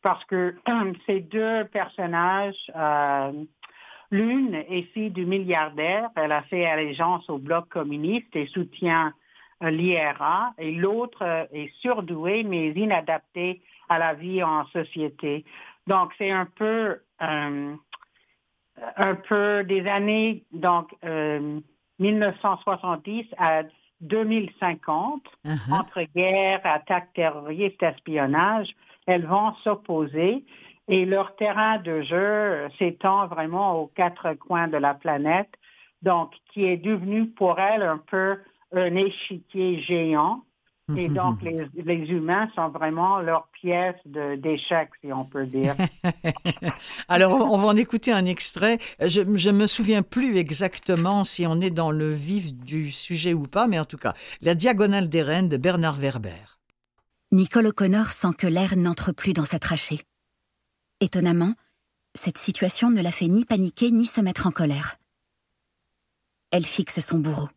Parce que ces deux personnages, l'une est fille du milliardaire, elle a fait allégeance au bloc communiste et soutient l'IRA, et l'autre est surdouée mais inadaptée à la vie en société. Donc, c'est un peu, euh, un peu des années, donc, 1970 euh, à 2050, uh-huh. entre guerre, attaques terroristes, espionnage, elles vont s'opposer et leur terrain de jeu s'étend vraiment aux quatre coins de la planète, donc qui est devenu pour elles un peu un échiquier géant et donc, les, humains sont vraiment leur pièce d'échec, si on peut dire. Alors, on va en écouter un extrait. Je ne me souviens plus exactement si on est dans le vif du sujet ou pas, mais en tout cas, La Diagonale des Reines de Bernard Werber. Nicole O'Connor sent que l'air n'entre plus dans sa trachée. Étonnamment, cette situation ne la fait ni paniquer ni se mettre en colère. Elle fixe son bourreau.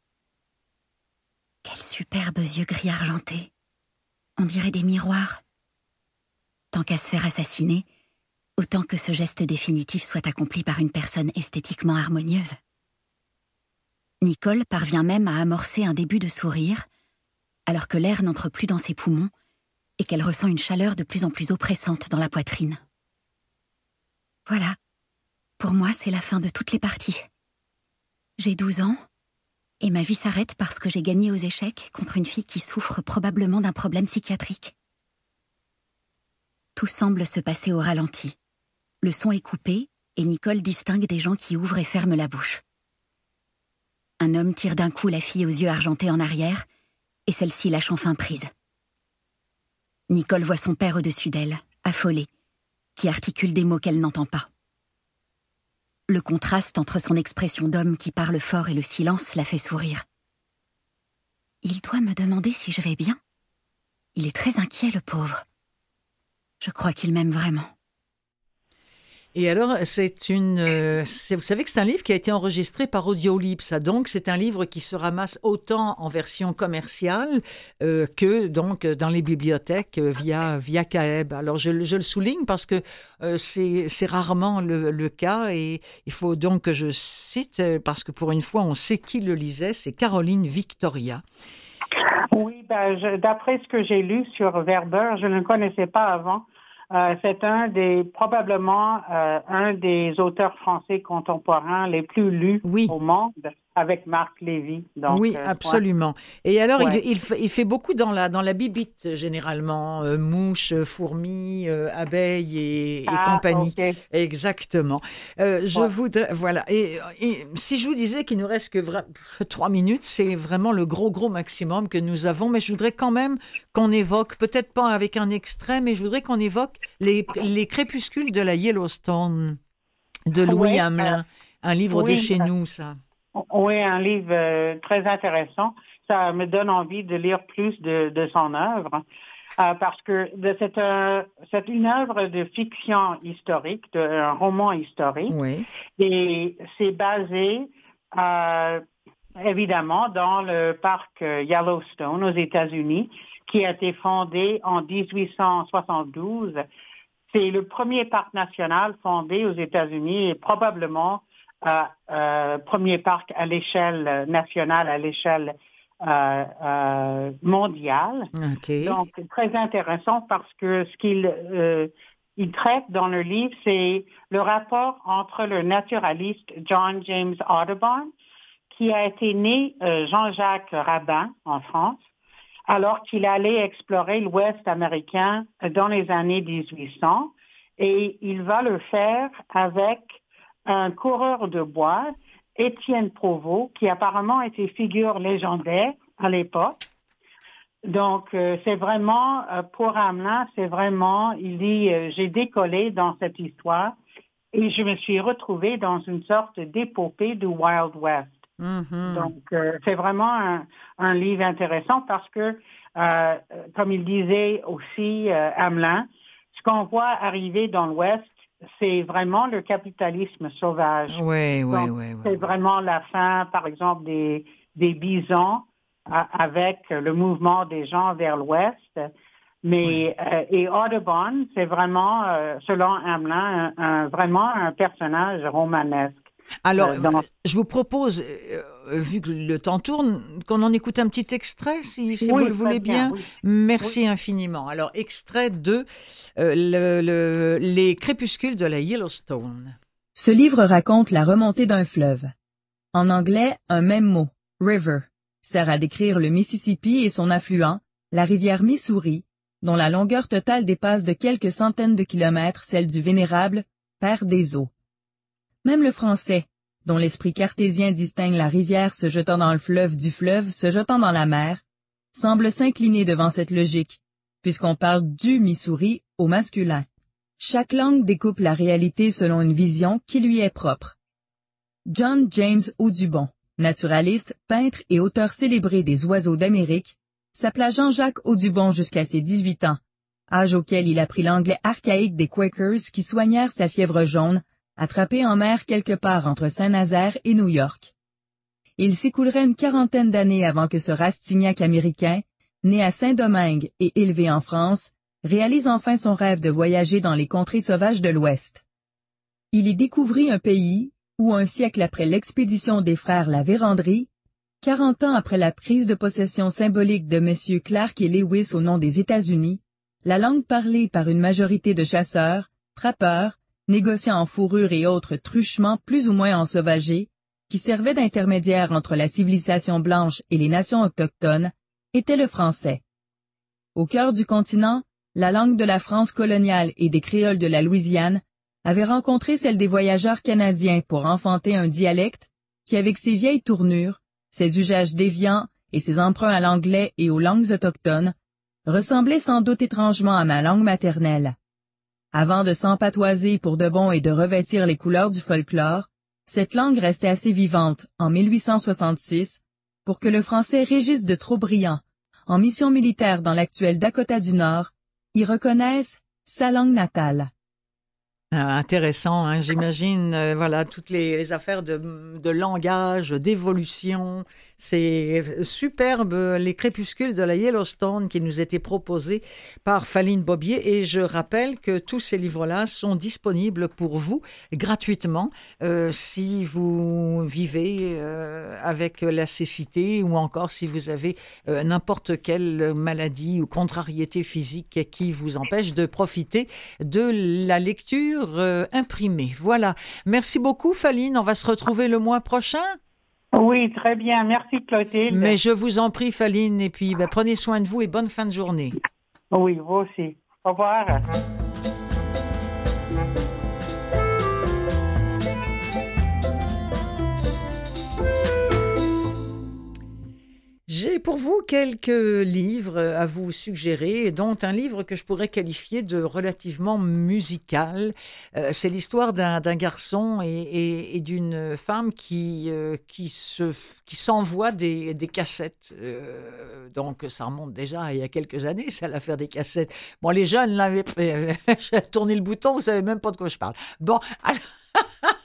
Quels superbes yeux gris argentés. On dirait des miroirs. Tant qu'à se faire assassiner, autant que ce geste définitif soit accompli par une personne esthétiquement harmonieuse. Nicole parvient même à amorcer un début de sourire, alors que l'air n'entre plus dans ses poumons et qu'elle ressent une chaleur de plus en plus oppressante dans la poitrine. Voilà, pour moi c'est la fin de toutes les parties. J'ai 12 ans, et ma vie s'arrête parce que j'ai gagné aux échecs contre une fille qui souffre probablement d'un problème psychiatrique. Tout semble se passer au ralenti. Le son est coupé et Nicole distingue des gens qui ouvrent et ferment la bouche. Un homme tire d'un coup la fille aux yeux argentés en arrière et celle-ci lâche enfin prise. Nicole voit son père au-dessus d'elle, affolé, qui articule des mots qu'elle n'entend pas. Le contraste entre son expression d'homme qui parle fort et le silence la fait sourire. Il doit me demander si je vais bien. Il est très inquiet, le pauvre. Je crois qu'il m'aime vraiment. Et alors, c'est une. Euh, vous savez que c'est un livre qui a été enregistré par Audiolib, ça. Donc, c'est un livre qui se ramasse autant en version commerciale euh, que donc dans les bibliothèques euh, via via Caeb. Alors, je, le souligne parce que c'est rarement le, cas et il faut donc que je cite parce que pour une fois, on sait qui le lisait. C'est Caroline Victoria. Oui, ben, d'après ce que j'ai lu sur Werber, je ne le connaissais pas avant. Euh, c'est un des probablement euh, un des auteurs français contemporains les plus lus au monde avec Marc Lévy. oui, euh, absolument. Et alors, il, il, fait beaucoup dans la, dans la bibite, généralement, euh, mouches, fourmis, euh, abeilles et, ah, compagnie. Exactement. je voudrais, voilà. Et, si je vous disais qu'il nous reste que trois minutes, c'est vraiment le gros, gros maximum que nous avons. Mais je voudrais quand même qu'on évoque, peut-être pas avec un extrait, mais je voudrais qu'on évoque les, les crépuscules de la Yellowstone de ah Louis Hamelin. Un livre de chez nous, ça. Oui, un livre euh, très intéressant. Ça me donne envie de lire plus de, son œuvre. Euh, parce que c'est une œuvre de fiction historique, de, un roman historique. Oui. Et c'est basé euh, évidemment dans le parc Yellowstone aux États-Unis, qui a été fondé en 1872 C'est le premier parc national fondé aux États-Unis et probablement euh, euh, premier parc à l'échelle nationale, à l'échelle euh, euh mondiale. Donc, très intéressant parce que ce qu'il euh, il traite dans le livre, c'est le rapport entre le naturaliste John James Audubon, qui a été né Jean-Jacques Rabin en France, alors qu'il allait explorer l'Ouest américain dans les années 1800. Et il va le faire avec un coureur de bois, Étienne Provost, qui apparemment était figure légendaire à l'époque. Donc, euh, c'est vraiment, euh, pour Hamelin, c'est vraiment, il dit, euh, j'ai décollé dans cette histoire et je me suis retrouvée dans une sorte d'épopée du Wild West. Mm-hmm. Donc, c'est vraiment un, un, livre intéressant parce que comme il disait aussi Hamelin, ce qu'on voit arriver dans l'Ouest, c'est vraiment le capitalisme sauvage. Oui, oui, oui. C'est vraiment la fin, par exemple, des, des bisons avec le mouvement des gens vers l'Ouest. Mais euh, et Audubon, c'est vraiment, selon Hamelin, vraiment un personnage romanesque. Alors, euh, je vous propose, euh, vu que le temps tourne, qu'on en écoute un petit extrait, si, vous le voulez bien. Merci infiniment. Alors, extrait de euh, Les crépuscules de la Yellowstone. Ce livre raconte la remontée d'un fleuve. En anglais, un même mot, river, sert à décrire le Mississippi et son affluent, la rivière Missouri, dont la longueur totale dépasse de quelques centaines de kilomètres celle du vénérable Père des eaux. Même le français, dont l'esprit cartésien distingue la rivière se jetant dans le fleuve du fleuve se jetant dans la mer, semble s'incliner devant cette logique, puisqu'on parle du Missouri au masculin. Chaque langue découpe la réalité selon une vision qui lui est propre. John James Audubon, naturaliste, peintre et auteur célébré des oiseaux d'Amérique, s'appela Jean-Jacques Audubon jusqu'à ses 18 ans, âge auquel il apprit l'anglais archaïque des Quakers qui soignèrent sa fièvre jaune attrapé en mer quelque part entre Saint-Nazaire et New York. Il s'écoulerait une quarantaine d'années avant que ce Rastignac américain, né à Saint-Domingue et élevé en France, réalise enfin son rêve de voyager dans les contrées sauvages de l'Ouest. Il y découvrit un pays où un siècle après l'expédition des frères La Vérandrie, quarante ans après la prise de possession symbolique de messieurs Clark et Lewis au nom des États-Unis, la langue parlée par une majorité de chasseurs, trappeurs, négociant en fourrure et autres truchements plus ou moins ensauvagés, qui servaient d'intermédiaire entre la civilisation blanche et les nations autochtones, était le français. Au cœur du continent, la langue de la France coloniale et des créoles de la Louisiane avait rencontré celle des voyageurs canadiens pour enfanter un dialecte qui, avec ses vieilles tournures, ses usages déviants et ses emprunts à l'anglais et aux langues autochtones, ressemblait sans doute étrangement à ma langue maternelle. Avant de s'empatoiser pour de bon et de revêtir les couleurs du folklore, cette langue restait assez vivante, en 1866, pour que le français Régis de Trobriand, en mission militaire dans l'actuel Dakota du Nord, y reconnaisse sa langue natale. Ah, intéressant, hein, j'imagine, euh, voilà, toutes les, affaires de, langage, d'évolution. C'est superbe, les crépuscules de la Yellowstone qui nous étaient proposés par Faline Bobier. Et je rappelle que tous ces livres-là sont disponibles pour vous gratuitement euh, si vous vivez euh, avec la cécité ou encore si vous avez n'importe quelle maladie ou contrariété physique qui vous empêche de profiter de la lecture euh, imprimé. Voilà. Merci beaucoup, Faline. On va se retrouver le mois prochain? Oui, très bien. Merci, Clotilde. Mais je vous en prie, Faline. Et puis, ben, prenez soin de vous et bonne fin de journée. Oui, vous aussi. Au revoir. Pour vous quelques livres à vous suggérer, dont un livre que je pourrais qualifier de relativement musical. Euh, c'est l'histoire d'un garçon et, d'une femme qui, euh, qui, se, qui s'envoient des, des cassettes. Euh, donc ça remonte déjà il y a quelques années, c'est l'affaire des cassettes. Bon, les jeunes l'avaient tourné le bouton, vous savez même pas de quoi je parle. Bon, alors...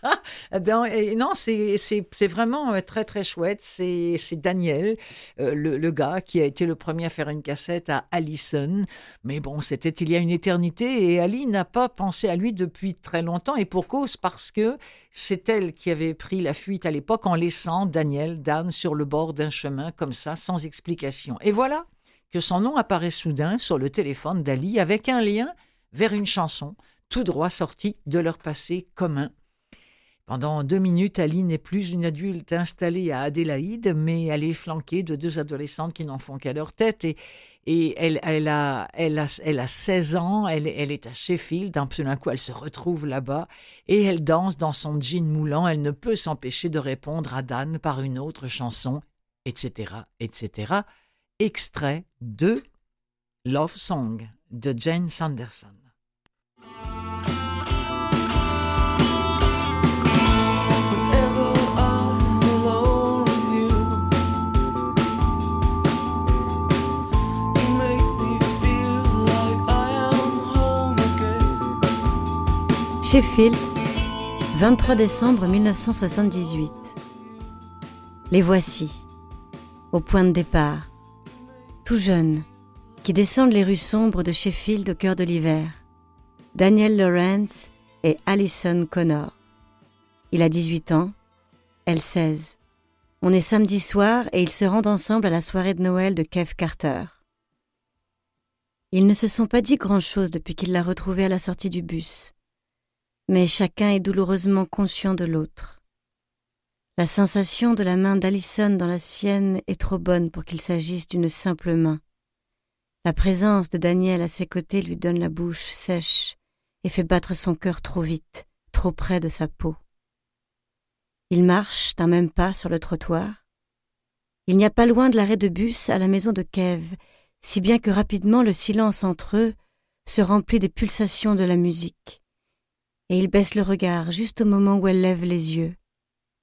non, c'est vraiment euh, très très chouette. C'est Daniel, euh, le, gars qui a été le premier à faire une cassette à Allison. Mais bon, c'était il y a une éternité et Ali n'a pas pensé à lui depuis très longtemps et pour cause parce que c'est elle qui avait pris la fuite à l'époque en laissant Daniel, Dan, sur le bord d'un chemin comme ça, sans explication. Et voilà que son nom apparaît soudain sur le téléphone d'Ali avec un lien vers une chanson tout droit sortie de leur passé commun. Pendant deux minutes, Ali n'est plus une adulte installée à Adélaïde, mais elle est flanquée de deux adolescentes qui n'en font qu'à leur tête. Et, elle, a, elle, a, elle a 16 ans, elle, est à Sheffield, d'un d'un coup elle se retrouve là-bas, et elle danse dans son jean moulant, elle ne peut s'empêcher de répondre à Dan par une autre chanson, etc., etc. Extrait de Love Song de Jane Sanderson. Sheffield, 23 décembre 1978. Les voici, au point de départ, tout jeunes, qui descendent les rues sombres de Sheffield au cœur de l'hiver. Daniel Lawrence et Alison Connor. Il a 18 ans, elle 16. On est samedi soir et ils se rendent ensemble à la soirée de Noël de Kev Carter. Ils ne se sont pas dit grand-chose depuis qu'il l'a retrouvée à la sortie du bus mais chacun est douloureusement conscient de l'autre. La sensation de la main d'Alison dans la sienne est trop bonne pour qu'il s'agisse d'une simple main. La présence de Daniel à ses côtés lui donne la bouche sèche et fait battre son cœur trop vite, trop près de sa peau. Ils marchent d'un même pas sur le trottoir. Il n'y a pas loin de l'arrêt de bus à la maison de Kev, si bien que rapidement le silence entre eux se remplit des pulsations de la musique et il baisse le regard juste au moment où elle lève les yeux.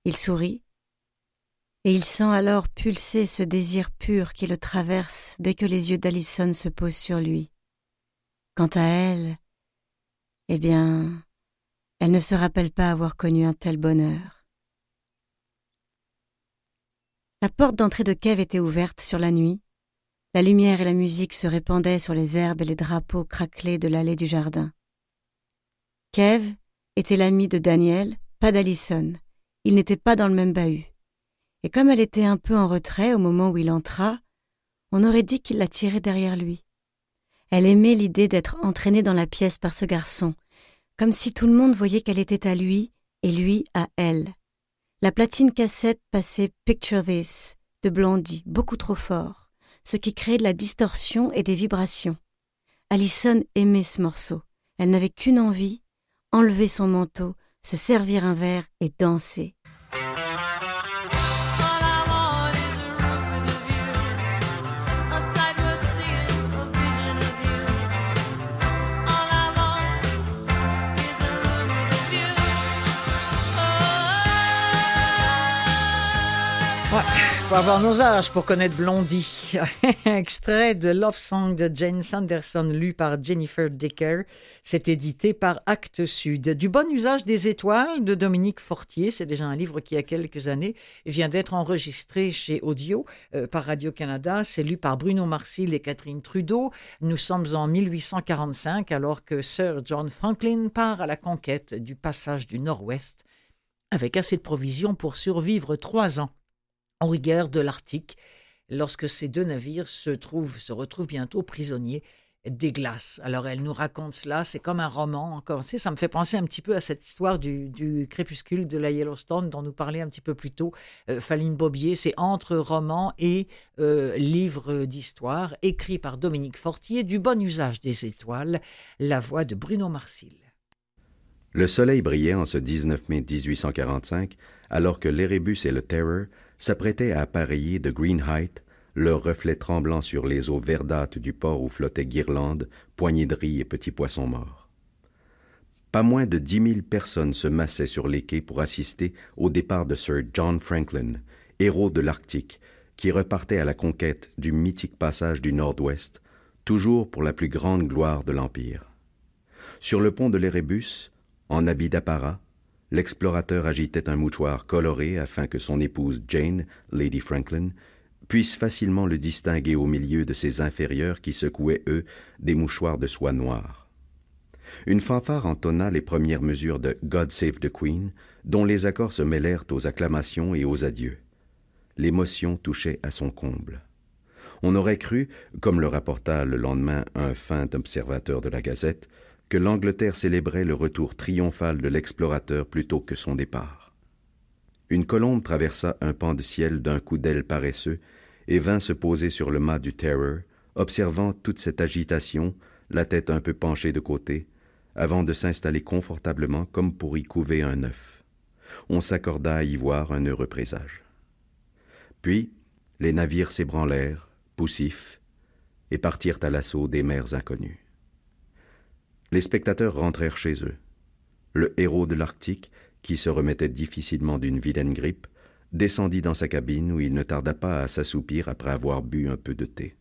Il sourit, et il sent alors pulser ce désir pur qui le traverse dès que les yeux d'Alison se posent sur lui. Quant à elle, eh bien, elle ne se rappelle pas avoir connu un tel bonheur. La porte d'entrée de Kev était ouverte sur la nuit. La lumière et la musique se répandaient sur les herbes et les drapeaux craquelés de l'allée du jardin. Kev était l'ami de Daniel, pas d'Alison. Il n'était pas dans le même bahut. Et comme elle était un peu en retrait au moment où il entra, on aurait dit qu'il la tirait derrière lui. Elle aimait l'idée d'être entraînée dans la pièce par ce garçon, comme si tout le monde voyait qu'elle était à lui et lui à elle. La platine cassette passait Picture This de Blondie beaucoup trop fort, ce qui créait de la distorsion et des vibrations. Alison aimait ce morceau. Elle n'avait qu'une envie, enlever son manteau, se servir un verre et danser. Faut avoir nos âges pour connaître Blondie. Extrait de Love Song de Jane Sanderson, lu par Jennifer Dicker. C'est édité par Actes Sud. Du bon usage des étoiles de Dominique Fortier. C'est déjà un livre qui, a quelques années, vient d'être enregistré chez Audio euh, par Radio-Canada. C'est lu par Bruno Marcil et Catherine Trudeau. Nous sommes en 1845, alors que Sir John Franklin part à la conquête du passage du Nord-Ouest avec assez de provisions pour survivre trois ans en rigueur de l'Arctique, lorsque ces deux navires se, trouvent, se retrouvent bientôt prisonniers des glaces. Alors elle nous raconte cela, c'est comme un roman encore. Tu ça me fait penser un petit peu à cette histoire du, crépuscule de la Yellowstone dont nous parlait un petit peu plus tôt euh, Faline Bobier. C'est entre roman et euh, livre d'histoire, écrit par Dominique Fortier, du bon usage des étoiles, la voix de Bruno Marcil. Le soleil brillait en ce 19 mai 1845, alors que l'Erebus et le Terror s'apprêtaient à appareiller de Green Height, leurs reflets tremblant sur les eaux verdâtres du port où flottaient guirlandes, poignées de riz et petits poissons morts. Pas moins de dix mille personnes se massaient sur les quais pour assister au départ de Sir John Franklin, héros de l'Arctique, qui repartait à la conquête du mythique passage du Nord-Ouest, toujours pour la plus grande gloire de l'Empire. Sur le pont de l'Erebus, en habit d'apparat, l'explorateur agitait un mouchoir coloré afin que son épouse Jane, Lady Franklin, puisse facilement le distinguer au milieu de ses inférieurs qui secouaient, eux, des mouchoirs de soie noire. Une fanfare entonna les premières mesures de God Save the Queen, dont les accords se mêlèrent aux acclamations et aux adieux. L'émotion touchait à son comble. On aurait cru, comme le rapporta le lendemain un fin observateur de la Gazette, que l'Angleterre célébrait le retour triomphal de l'explorateur plutôt que son départ. Une colombe traversa un pan de ciel d'un coup d'aile paresseux et vint se poser sur le mât du Terror, observant toute cette agitation, la tête un peu penchée de côté, avant de s'installer confortablement comme pour y couver un œuf. On s'accorda à y voir un heureux présage. Puis, les navires s'ébranlèrent, poussifs, et partirent à l'assaut des mers inconnues. Les spectateurs rentrèrent chez eux. Le héros de l'Arctique, qui se remettait difficilement d'une vilaine grippe, descendit dans sa cabine où il ne tarda pas à s'assoupir après avoir bu un peu de thé.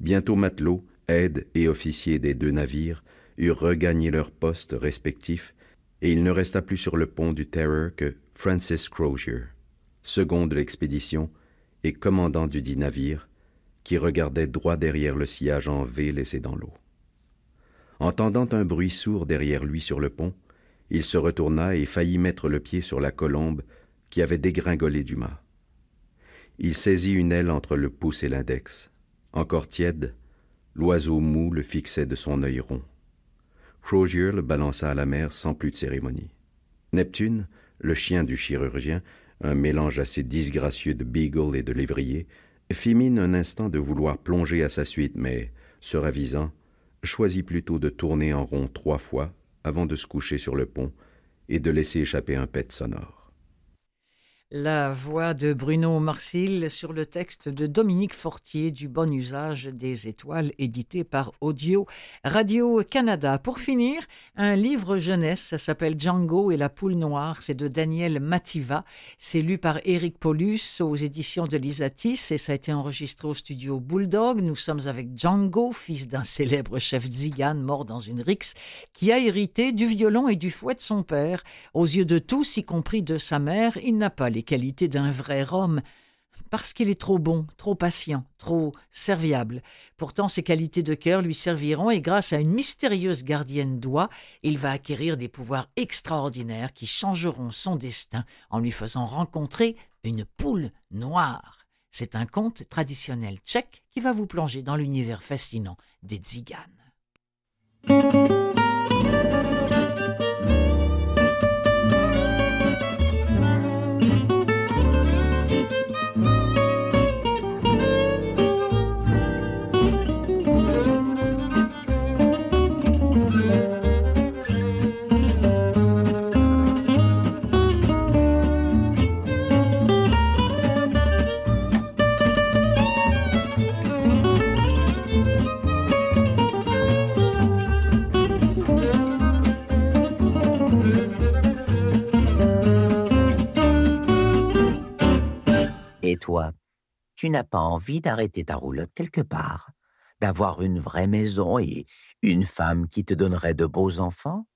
Bientôt matelots, aides et officiers des deux navires eurent regagné leurs postes respectifs, et il ne resta plus sur le pont du Terror que Francis Crozier, second de l'expédition et commandant du dit navire, qui regardait droit derrière le sillage en V laissé dans l'eau. Entendant un bruit sourd derrière lui sur le pont, il se retourna et faillit mettre le pied sur la colombe qui avait dégringolé du mât. Il saisit une aile entre le pouce et l'index. Encore tiède, l'oiseau mou le fixait de son œil rond. Crozier le balança à la mer sans plus de cérémonie. Neptune, le chien du chirurgien, un mélange assez disgracieux de beagle et de lévrier, fit mine un instant de vouloir plonger à sa suite, mais, se ravisant, choisit plutôt de tourner en rond trois fois avant de se coucher sur le pont et de laisser échapper un pet sonore. La voix de Bruno Marcil sur le texte de Dominique Fortier du Bon usage des étoiles édité par Audio Radio Canada. Pour finir, un livre jeunesse, ça s'appelle Django et la poule noire, c'est de Daniel Mativa. C'est lu par Eric Paulus aux éditions de Lisatis et ça a été enregistré au studio Bulldog. Nous sommes avec Django, fils d'un célèbre chef zigane mort dans une rixe, qui a hérité du violon et du fouet de son père. Aux yeux de tous, y compris de sa mère, il n'a pas les qualités d'un vrai homme, parce qu'il est trop bon, trop patient, trop serviable. Pourtant, ses qualités de cœur lui serviront et grâce à une mystérieuse gardienne d'oie, il va acquérir des pouvoirs extraordinaires qui changeront son destin en lui faisant rencontrer une poule noire. C'est un conte traditionnel tchèque qui va vous plonger dans l'univers fascinant des tziganes. Tu n'as pas envie d'arrêter ta roulotte quelque part, d'avoir une vraie maison et une femme qui te donnerait de beaux enfants?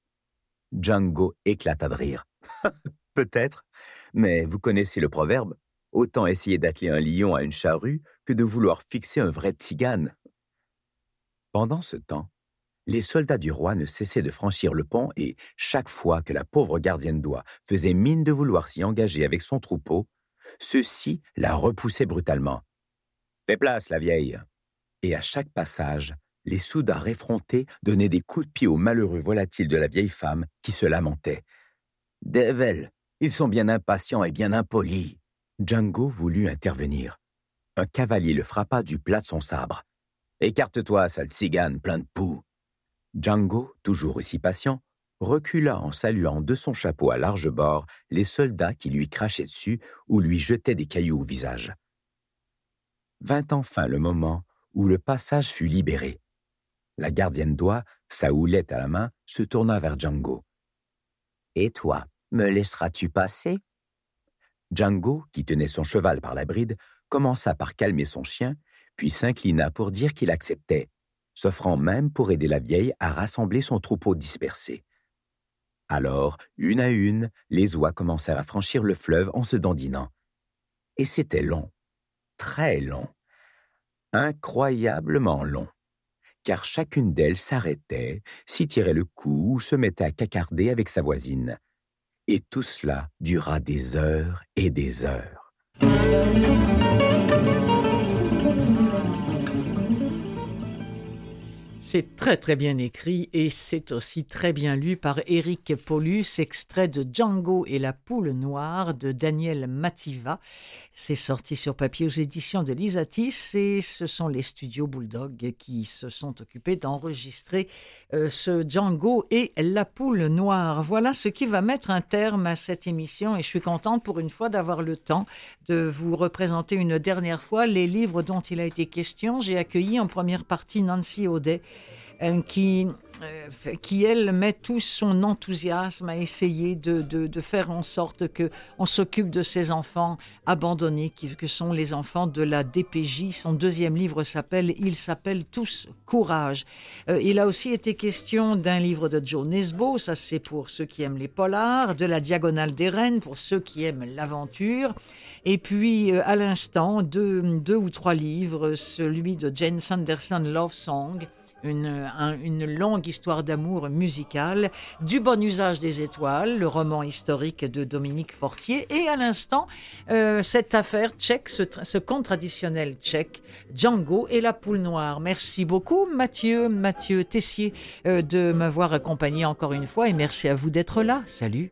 Django éclata de rire. Peut-être, mais vous connaissez le proverbe autant essayer d'atteler un lion à une charrue que de vouloir fixer un vrai tzigane. Pendant ce temps, les soldats du roi ne cessaient de franchir le pont et, chaque fois que la pauvre gardienne d'oie faisait mine de vouloir s'y engager avec son troupeau, ceux-ci la repoussaient brutalement. Fais place, la vieille. Et à chaque passage, les soudards effrontés donnaient des coups de pied aux malheureux volatiles de la vieille femme qui se lamentait. Devel, ils sont bien impatients et bien impolis. Django voulut intervenir. Un cavalier le frappa du plat de son sabre. Écarte-toi, sale cigane plein de poux. Django, toujours aussi patient, recula en saluant de son chapeau à large bord les soldats qui lui crachaient dessus ou lui jetaient des cailloux au visage. Vint enfin le moment où le passage fut libéré. La gardienne d'oie, sa houlette à la main, se tourna vers Django. Et toi, me laisseras-tu passer Django, qui tenait son cheval par la bride, commença par calmer son chien, puis s'inclina pour dire qu'il acceptait, s'offrant même pour aider la vieille à rassembler son troupeau dispersé. Alors, une à une, les oies commencèrent à franchir le fleuve en se dandinant. Et c'était long, très long, incroyablement long, car chacune d'elles s'arrêtait, s'y tirait le cou ou se mettait à cacarder avec sa voisine. Et tout cela dura des heures et des heures. C'est très très bien écrit et c'est aussi très bien lu par Eric Paulus, extrait de Django et la poule noire de Daniel Mativa. C'est sorti sur papier aux éditions de Lisatis et ce sont les studios Bulldog qui se sont occupés d'enregistrer euh, ce Django et la poule noire. Voilà ce qui va mettre un terme à cette émission et je suis contente pour une fois d'avoir le temps de vous représenter une dernière fois les livres dont il a été question. J'ai accueilli en première partie Nancy Audet qui, euh, qui, elle, met tout son enthousiasme à essayer de, faire en sorte que on s'occupe de ces enfants abandonnés, qui, que sont les enfants de la DPJ. Son deuxième livre s'appelle Il s'appelle Tous Courage. Euh, il a aussi été question d'un livre de Joe Nesbo, ça c'est pour ceux qui aiment les polars, de la Diagonale des Reines pour ceux qui aiment l'aventure. Et puis, à l'instant, deux, deux ou trois livres, celui de Jane Sanderson, Love Song, une, longue histoire d'amour musicale, du bon usage des étoiles, le roman historique de Dominique Fortier, et à l'instant, euh, cette affaire tchèque, ce, conte traditionnel tchèque, Django et la poule noire. Merci beaucoup, Mathieu, Mathieu Tessier, euh, de m'avoir accompagné encore une fois, et merci à vous d'être là. Salut.